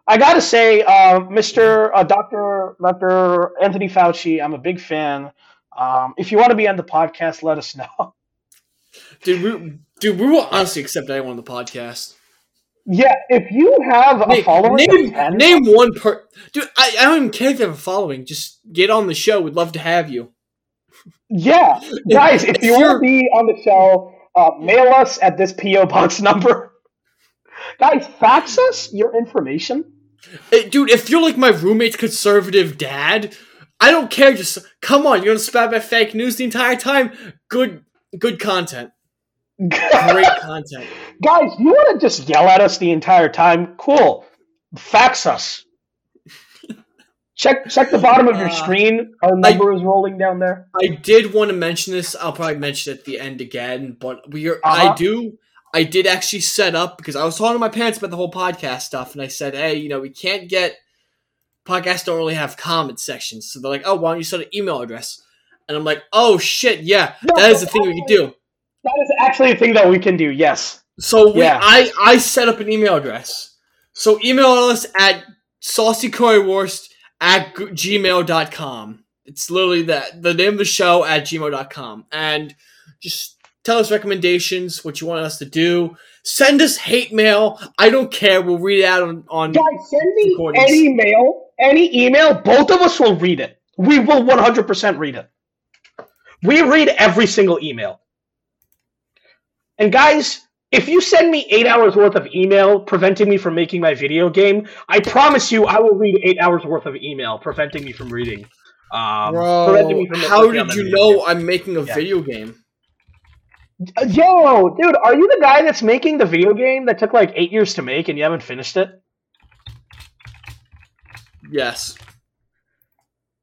I gotta say, uh, Mr. Uh, Doctor Doctor Anthony Fauci, I'm a big fan. Um, if you want to be on the podcast, let us know. Dude, we, dude, we will honestly accept anyone on the podcast. Yeah, if you have a Name, following name, of 10, name one per. Dude, I, I don't even care if you have a following. Just get on the show. We'd love to have you. yeah, guys, if If you want to be on the show, uh, mail us at this PO box number. Guys, fax us your information. Hey, dude, if you're like my roommate's conservative dad, I don't care. Just come on. You're gonna spam my fake news the entire time. Good, good content. Great content. Guys, you want to just yell at us the entire time? Cool. Fax us. check check the bottom of your Uh, screen. Our number is rolling down there. I did want to mention this. I'll probably mention it at the end again, but we are. Uh-huh. I do. I did actually set up because I was talking to my parents about the whole podcast stuff, and I said, "Hey, you know, we can't get podcasts don't really have comment sections." So they're like, "Oh, why don't you set an email address?" And I'm like, "Oh shit, yeah, No, that is the thing we can do." That is actually a thing that we can do. Yes. So we, Yeah. I, I set up an email address. So email us at saucycurrywurst at gmail.com. It's literally that the name of the show at gmail.com. And just tell us recommendations, what you want us to do. Send us hate mail. I don't care. We'll read it out on, on Guys, send me Recordings. any mail, any email. Both of us will read it. We will 100% read it. We read every single email. And guys, if you send me eight hours worth of email preventing me from making my video game, I promise you I will read eight hours worth of email preventing me from reading. Um, preventing me Bro, from how did you know game. I'm making a Yeah. video game? Uh, Yo, dude, are you the guy that's making the video game that took like eight years to make and you haven't finished it? Yes.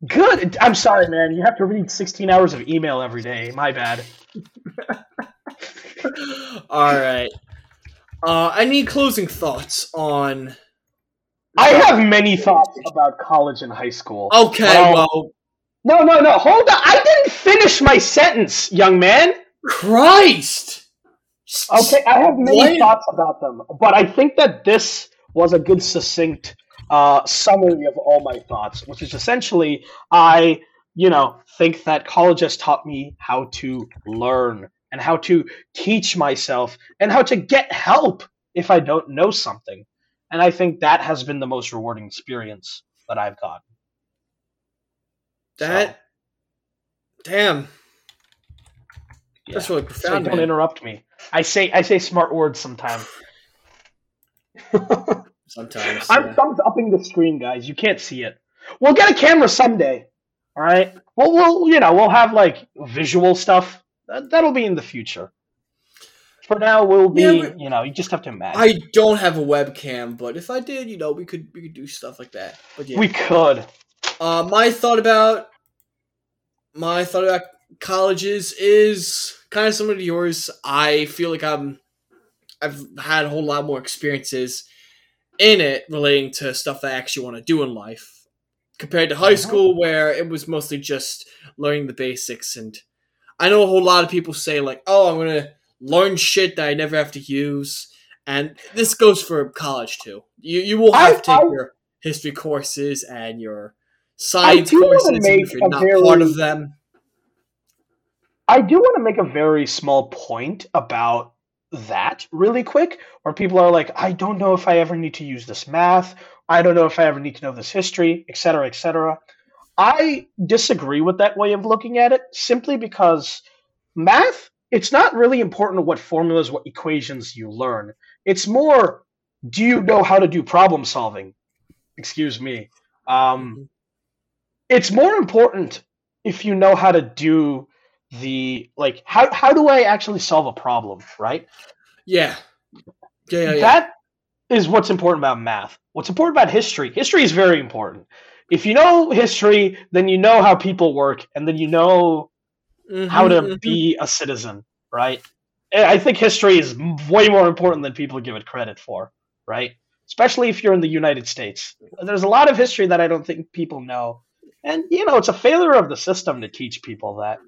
Good. I'm sorry, man. You have to read 16 hours of email every day. My bad. All right. Uh, any closing thoughts on? I have many thoughts about college and high school. Okay, Well- well, No, no, no. Hold on. I didn't finish my sentence, young man. Christ. Okay, I have many What? thoughts about them, but I think that this was a good, succinct uh, summary of all my thoughts, which is essentially I, you know, think that college has taught me how to learn and how to teach myself and how to get help if I don't know something. And I think that has been the most rewarding experience that I've gotten. So, That. Damn. Yeah. That's really So profound. don't interrupt me. I say I say smart words sometimes. Sometimes. I'm yeah. thumbs upping the screen, guys. You can't see it. We'll get a camera someday. All right. Well, we'll you know we'll have like visual stuff. That, that'll be in the future. For now, we'll be Yeah, but- you know you just have to imagine. I don't have a webcam, but if I did, you know, we could we could do stuff like that. But yeah. We could. Uh, my thought about my thought about colleges is kind of similar to yours. I feel like I'm I've had a whole lot more experiences in it relating to stuff that I actually want to do in life compared to high Mhm. school where it was mostly just learning the basics and I know a whole lot of people say like, "Oh, I'm going to learn shit that I never have to use." And this goes for college too. You you will have I- to take I- your history courses and your science courses if you're not part of them. I do want to make a very small point about that really quick, where people are like, I don't know if I ever need to use this math. I don't know if I ever need to know this history, etc., etc. I disagree with that way of looking at it simply because math, it's not really important what formulas, what equations you learn. It's more, do you know how to do problem solving? Excuse me. Um, it's more important if you know how to do the like how how do I actually solve a problem, right? Yeah. Yeah, yeah, yeah. That is what's important about math. What's important about history? History is very important. If you know history, then you know how people work, and then you know Mhm, how to mhm. be a citizen, right? I think history is way more important than people give it credit for, right? Especially if you're in the United States. There's a lot of history that I don't think people know. And you know, it's a failure of the system to teach people that.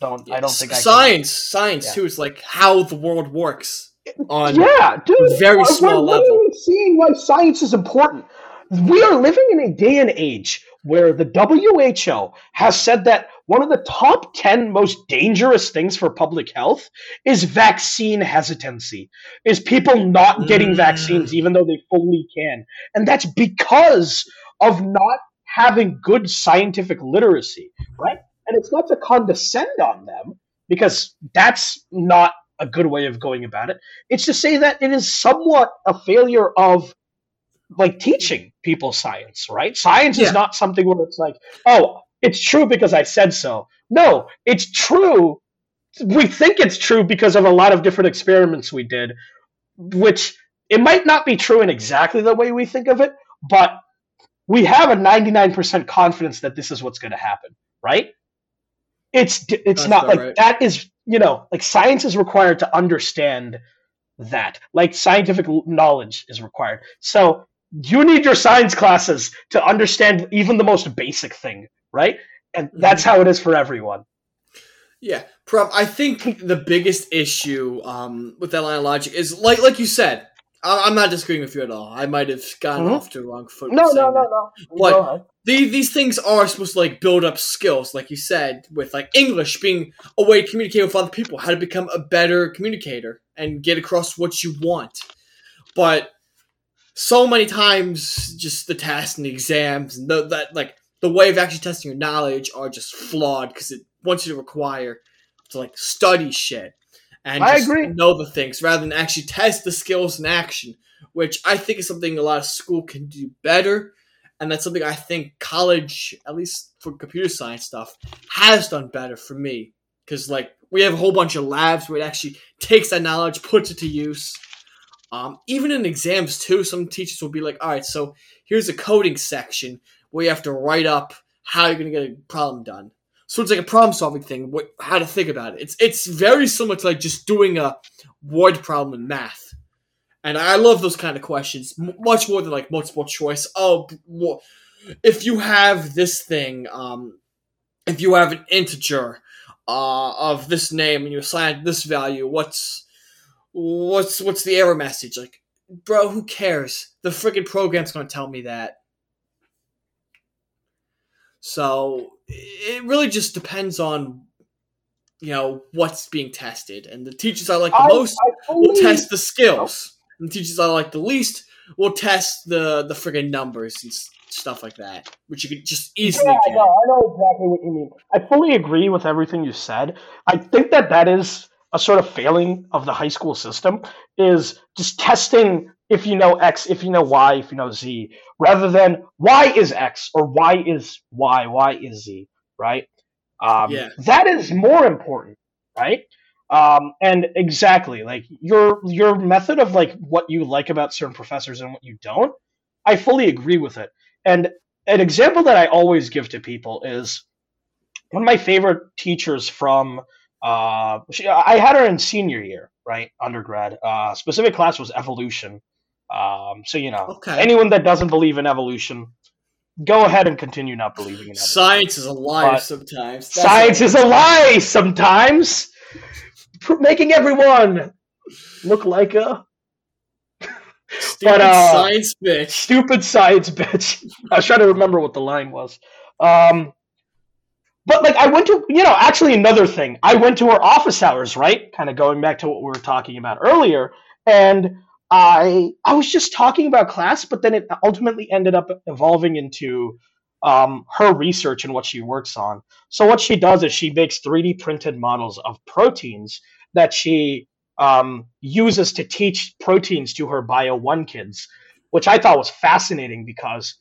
Don't I don't think I can- science, science Yeah. too. Is like how the world works on yeah, dude. very we're small level. literally seeing why science is important. We are living in a day and age where the WHO has said that one of the top 10 most dangerous things for public health is vaccine hesitancy, is people not getting Mm. vaccines even though they fully can. And that's because of not having good scientific literacy, right? And it's not to condescend on them because that's not a good way of going about it. It's to say that it is somewhat a failure of like teaching people science, right? Science Yeah. is not something where it's like, oh, it's true because I said so. No, it's true. We think it's true because of a lot of different experiments we did, which it might not be true in exactly the way we think of it, but we have a 99% confidence that this is what's going to happen, right? It's it's That's not like right. that is, you know, like science is required to understand that. Like scientific knowledge is required. So you need your science classes to understand even the most basic thing, right? And that's how it is for everyone. Yeah, prob. I think the biggest issue um, with that line of logic is like like you said. I- I'm not disagreeing with you at all. I might have gotten Mhm. off to the wrong foot. No, no, no, no. Go ahead. These these things are supposed to like build up skills, like you said, with like English being a way to communicate with other people, how to become a better communicator and get across what you want. But so many times, just the tests and the exams and the, that like the way of actually testing your knowledge are just flawed because it wants you to require to like study shit and I agree. know the things rather than actually test the skills in action, which I think is something a lot of school can do better and that's something I think college, at least for computer science stuff, has done better for me. Because like we have a whole bunch of labs where it actually takes that knowledge, puts it to use. Um, even in exams too, some teachers will be like, "All right, so here's a coding section where you have to write up how you're gonna get a problem done." So it's like a problem solving thing, what, how to think about it. It's it's very similar to like just doing a word problem in math. And I love those kind of questions m- much more than like multiple choice. Oh, if you have this thing, um, if you have an integer uh, of this name and you assign this value, what's what's what's the error message? Like, bro, who cares? The freaking program's gonna tell me that. So it really just depends on you know what's being tested, and the teachers I like the I- most I will test the skills. And the teachers I like the least will test the the friggin' numbers and stuff like that, which you could just easily Yeah, get. I know exactly what you mean. I fully agree with everything you said. I think that that is a sort of failing of the high school system is just testing if you know X, if you know Y, if you know Z, rather than Y is X or Y is Y, Y is Z, right? Um, Yeah. That is more important, right? Um, and exactly like your your method of like what you like about certain professors and what you don't, I fully agree with it. And an example that I always give to people is one of my favorite teachers from uh, she, I had her in senior year, right, undergrad. Uh, specific class was evolution. Um, so you know, Okay. anyone that doesn't believe in evolution, go ahead and continue not believing in evolution. Science is a lie But sometimes. That's Science is a lie sometimes, making everyone look like a Stupid but, uh, science bitch. stupid science bitch. I was trying to remember what the line was. Um, but like I went to, you know, actually another thing. I went to her office hours, right? Kind of going back to what we were talking about earlier, and I I was just talking about class, but then it ultimately ended up evolving into um, her research and what she works on. So what she does is she makes 3D printed models of proteins that she um, uses to teach proteins to her Bio 1 kids, which I thought was fascinating because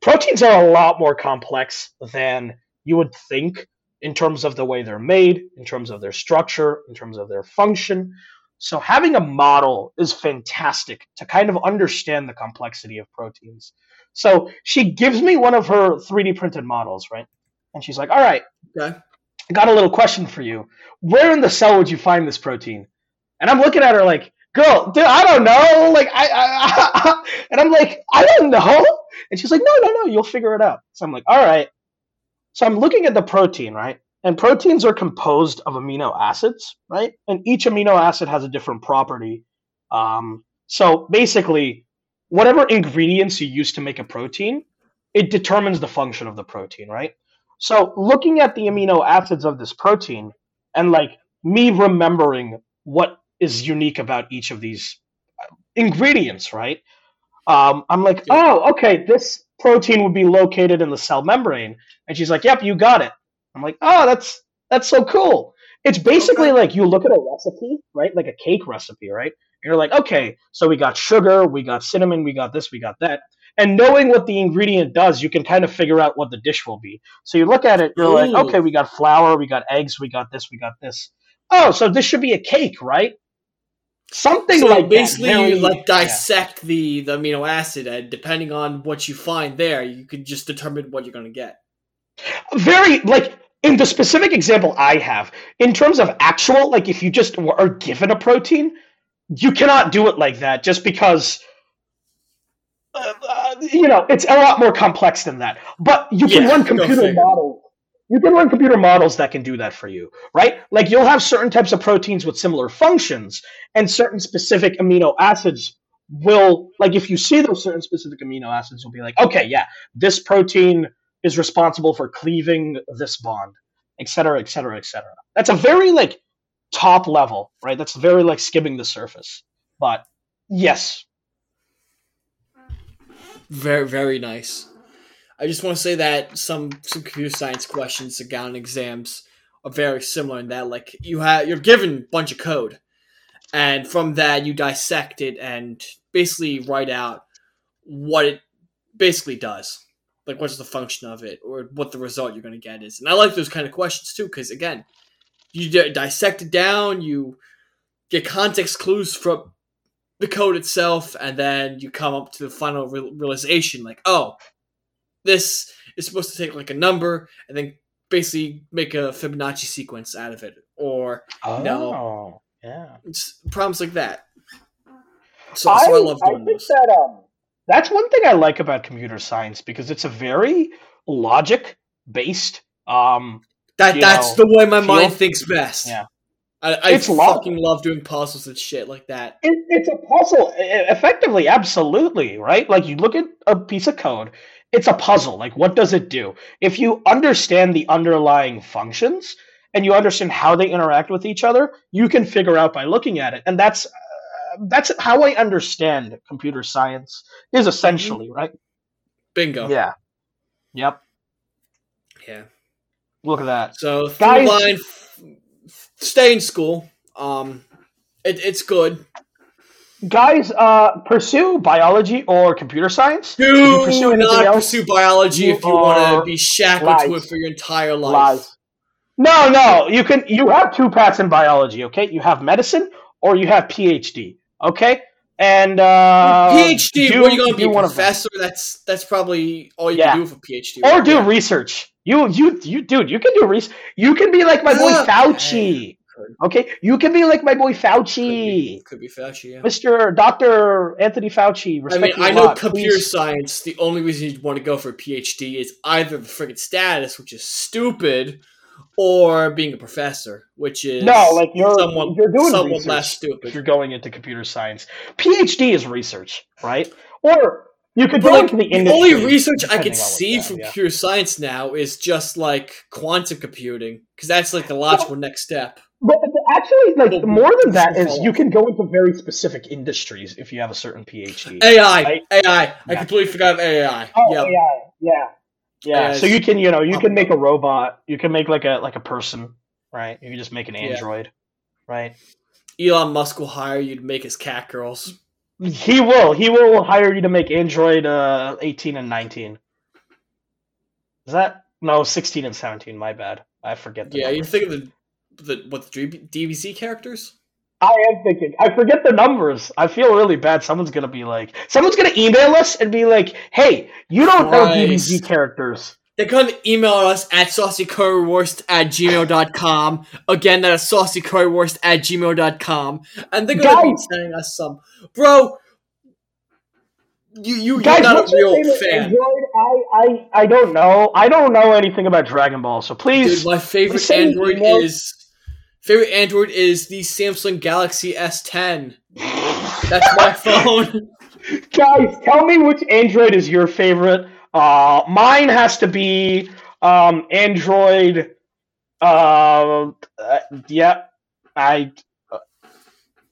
proteins are a lot more complex than you would think in terms of the way they're made, in terms of their structure, in terms of their function. So having a model is fantastic to kind of understand the complexity of proteins. So she gives me one of her 3D printed models, right? And she's like, "All right, Okay. I got a little question for you. Where in the cell would you find this protein?" And I'm looking at her like, girl, dude, I don't know. Like, I, I, and I'm like, I don't know. And she's like, no, no, no, you'll figure it out. So I'm like, all right. So I'm looking at the protein, right? And proteins are composed of amino acids, right? And each amino acid has a different property. Um, so basically, whatever ingredients you use to make a protein, it determines the function of the protein, right? So looking at the amino acids of this protein and like me remembering what is unique about each of these uh, ingredients, right? Um, I'm like, oh, okay, this protein would be located in the cell membrane, and she's like, yep, you got it. I'm like, oh, that's that's so cool. It's basically like you look at a recipe, right? Like a cake recipe, right? And you're like, okay, so we got sugar, we got cinnamon, we got this, we got that. And knowing what the ingredient does, you can kind of figure out what the dish will be. So you look at it, you're like, okay, we got flour, we got eggs, we got this, we got this. Oh, so this should be a cake, right? Something So like basically, that. Very- you like yeah. dissect the the amino acid, and depending on what you find there, you can just determine what you're gonna get. very like in the specific example I have, in terms of actual, like if you just are given a protein, you cannot do it like that just because. Uh, uh, you know, it's a lot more complex than that. But you can Yeah, run computer models. You can run computer models that can do that for you, right? Like you'll have certain types of proteins with similar functions, and certain specific amino acids will, like, if you see those certain specific amino acids, you'll be like, okay, yeah, this protein is responsible for cleaving this bond, et cetera, et cetera, et cetera. That's a very like top level, right? That's very like skimming the surface. But yes, Very very nice. I just want to say that some some computer science questions again exams are very similar in that like you have you're given a bunch of code, and from that you dissect it and basically write out what it basically does. Like what's the function of it, or what the result you're going to get is. And I like those kind of questions too, because again, you di- dissect it down, you get context clues from the code itself, and then you come up to the final real realization, like, oh, this is supposed to take like a number, and then basically make a Fibonacci sequence out of it, or oh, yeah. it's problems like that. So, so I, love doing think those. that um, that's one thing I like about computer science because it's a very logic based. Um, That that's know, the way my feel- mind thinks best. Yeah. I, I It's fucking love doing puzzles and shit like that. it, it's a puzzle, effectively, absolutely, right? Like you look at a piece of code, it's a puzzle. Like, what does it do? If you understand the underlying functions and you understand how they interact with each other, you can figure out by looking at it, and that's that's how I understand computer science is essentially, right? Bingo. Yeah. Yep. Yeah. Look at that. So Guys- line, stay in school. Um, it, it's good. Guys, uh, pursue biology or computer science. Do pursue not else, pursue biology you if you want to be shackled to it for your entire life. Lies. No, no. You can. You have two paths in biology. Okay, you have medicine or you have PhD. Okay, and uh, PhD. do- what are you going to be, a one of them. professor? That's that's probably all you Yeah. can do with a PhD. or right? do Yeah. research. You, you, you, dude. You can do research. You can be like my boy Ah, Fauci. Could, Okay, you can be like my boy could Fauci, be, could be Fauci. Yeah. Mr. Doctor Anthony Fauci. I mean, I know lot. computer Please. science. The only reason you'd want to go for a PhD is either the friggin' status, which is stupid, or being a professor, which is No, like you're somewhat, you're doing somewhat research. less if stupid. you're going into computer science. PhD is research, right? Or you could But go like into the the industry. only research I depending could see you have, from yeah. computer science now is just like quantum computing, because that's like the logical next step. But actually, like Well, more than that is you can go into very specific industries if you have a certain PhD. AI, Right? AI. I completely forgot AI. Oh, yep. AI, yeah, yeah. Uh, so you can, you know, you can make a robot. You can make like a like a person, right? You can just make an Yeah. android, right? Elon Musk will hire you to make his cat girls. He will. He will hire you to make Android uh, 18 and 19. Is that no 16 and 17? My bad. I forget. The Yeah, you think of the the what the DBZ characters? I am thinking. I forget the numbers. I feel really bad. Someone's gonna be like, someone's gonna email us and be like, "Hey, you don't know Christ. DBZ characters." they're gonna email us at saucycurrywurst at gmail.com. Again, that's saucycurrywurst at gmail.com. And they're gonna Guys. be sending us some. Bro, you, you, Guys, you're not a real fan. Android? I, I, I don't know. I don't know anything about Dragon Ball, so please. Dude, my favorite Android is. Favorite Android is the Samsung Galaxy S10. That's my phone. Guys, tell me which Android is your favorite. Uh, mine has to be um, Android. Uh, uh, yeah, I. Uh,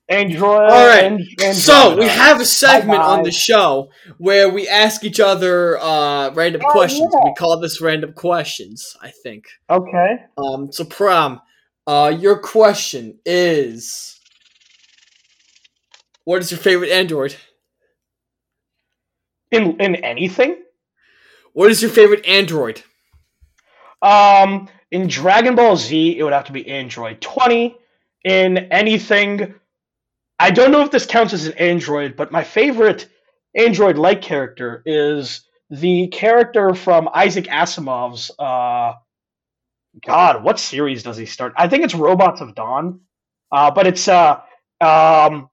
Android. All right. and- Android. So we have a segment on the show where we ask each other uh, random Oh, questions. yeah. We call this random questions. I think. Okay. Um. So prom, uh, your question is, what is your favorite Android? In in anything. What is your favorite Android? Um, in Dragon Ball Z, it would have to be Android 20. In anything, I don't know if this counts as an Android, but my favorite Android-like character is the character from Isaac Asimov's. Uh, God, what series does he start? I think it's Robots of Dawn, uh, but it's uh, um,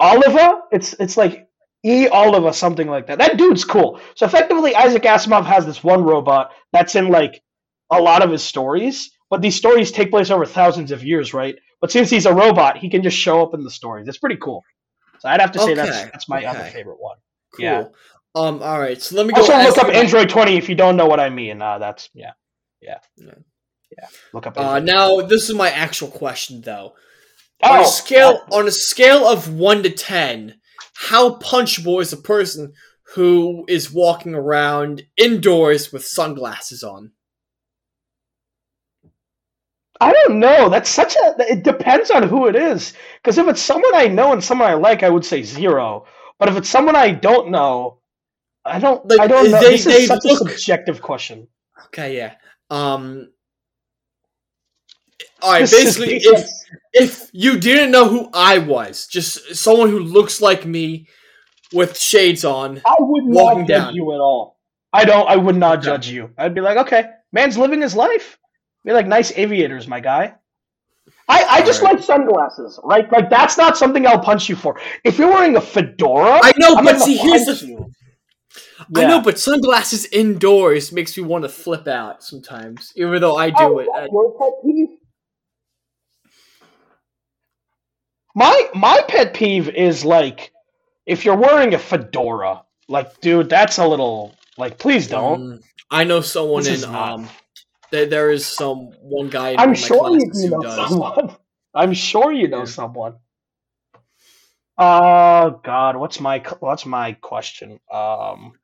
Olivaw. It's it's like E Olivaw, something like that. That dude's cool. So effectively, Isaac Asimov has this one robot that's in like a lot of his stories, but these stories take place over thousands of years, right? But since he's a robot, he can just show up in the stories. It's pretty cool. So I'd have to say that's Okay, that's my other favorite one. Cool. Yeah. Um. All right. So let me go. Also, look up Android 20 if you don't know what I mean. Uh, that's yeah, yeah, Yeah. Yeah. Look up. Uh, now this is my actual question though. oh, on a scale on a scale of one to ten, how punchable is a person who is walking around indoors with sunglasses on? I don't know. That's such a. It depends on who it is. Because if it's someone I know and someone I like, I would say zero. But if it's someone I don't know, I don't. Like, I don't know. they- this is such look- a subjective question. Okay, yeah. Um. All right. Basically, if if you didn't know who I was, just someone who looks like me with shades on. I would not judge down. you at all. I don't. I would not judge you. I'd be like, okay, man's living his life. Be like nice aviators, my guy. I, I just Alright. like sunglasses, right? Like that's not something I'll punch you for. If you're wearing a fedora, I know, I'm but see, here's the. you. I know, but sunglasses indoors makes me want to flip out sometimes, even though I do Oh, it. I- your pet peeve? My my pet peeve is like if you're wearing a fedora, like dude, that's a little like please don't. Mm, I know someone This in um. There, there is some one guy in I'm sure you, know does. someone. I'm sure you know Yeah. someone. Oh God, what's my what's my question? Um.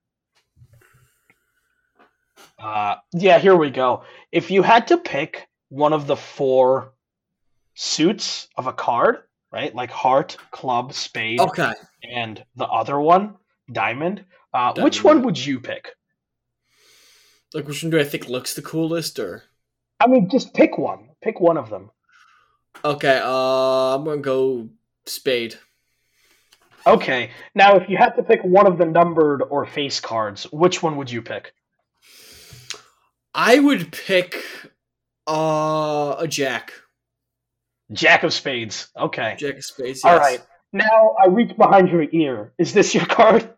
Uh, yeah, here we go. If you had to pick one of the four suits of a card, right, like heart, club, spade, Okay, and the other one, diamond, uh, which one would you pick? like which one do I think looks the coolest? Or I mean, just pick one. Pick one of them. okay, uh, I'm gonna go spade. Okay. Now, if you had to pick one of the numbered or face cards, which one would you pick? I would pick uh a jack. Jack of Spades. Okay. Jack of spades. All yes. right. Now I reach behind your ear. Is this your card?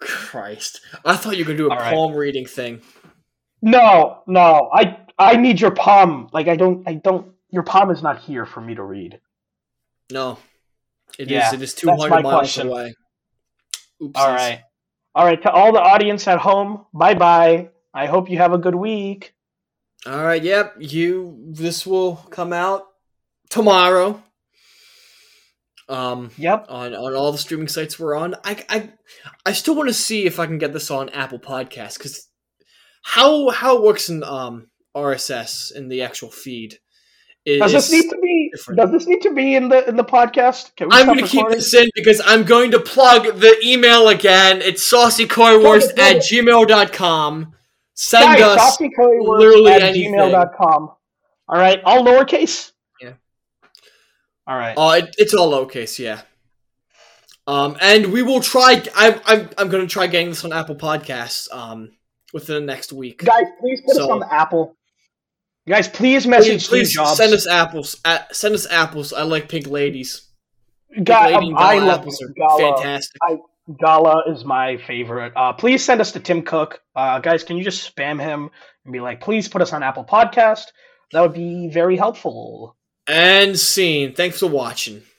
Christ, I thought you were gonna do a All right. palm reading thing. No, no. I I need your palm. Like I don't I don't. Your palm is not here for me to read. No, it is. Yeah, It is two hundred miles question. away. Oopsies. All right. All right. To all the audience at home, bye bye. I hope you have a good week. All right. Yep. You. This will come out tomorrow. Um. Yep. On on all the streaming sites we're on. I I I still want to see if I can get this on Apple Podcasts because how how it works in um RSS in the actual feed. Is, Does this need to be? different. Does this need to be in the in the podcast? Can we I'm going to keep this in because I'm going to plug the email again. It's it, at gmail.com. Send Guys, us. literally at anything. gmail.com. All right, all lowercase. Yeah. All right. Uh, it, it's all lowercase, yeah. Um, and we will try. I'm I'm I'm going to try getting this on Apple Podcasts. Um, within the next week. Guys, please put us on the Apple. Guys, please message Please, Steve please Jobs. send us apples. Uh, send us apples. I like pink ladies. Pink lady um, I gala love apples are Gala. fantastic. Gala is my favorite. Uh, please send us to Tim Cook. Uh, guys, can you just spam him and be like, please put us on Apple Podcast? That would be very helpful. And scene. Thanks for watching.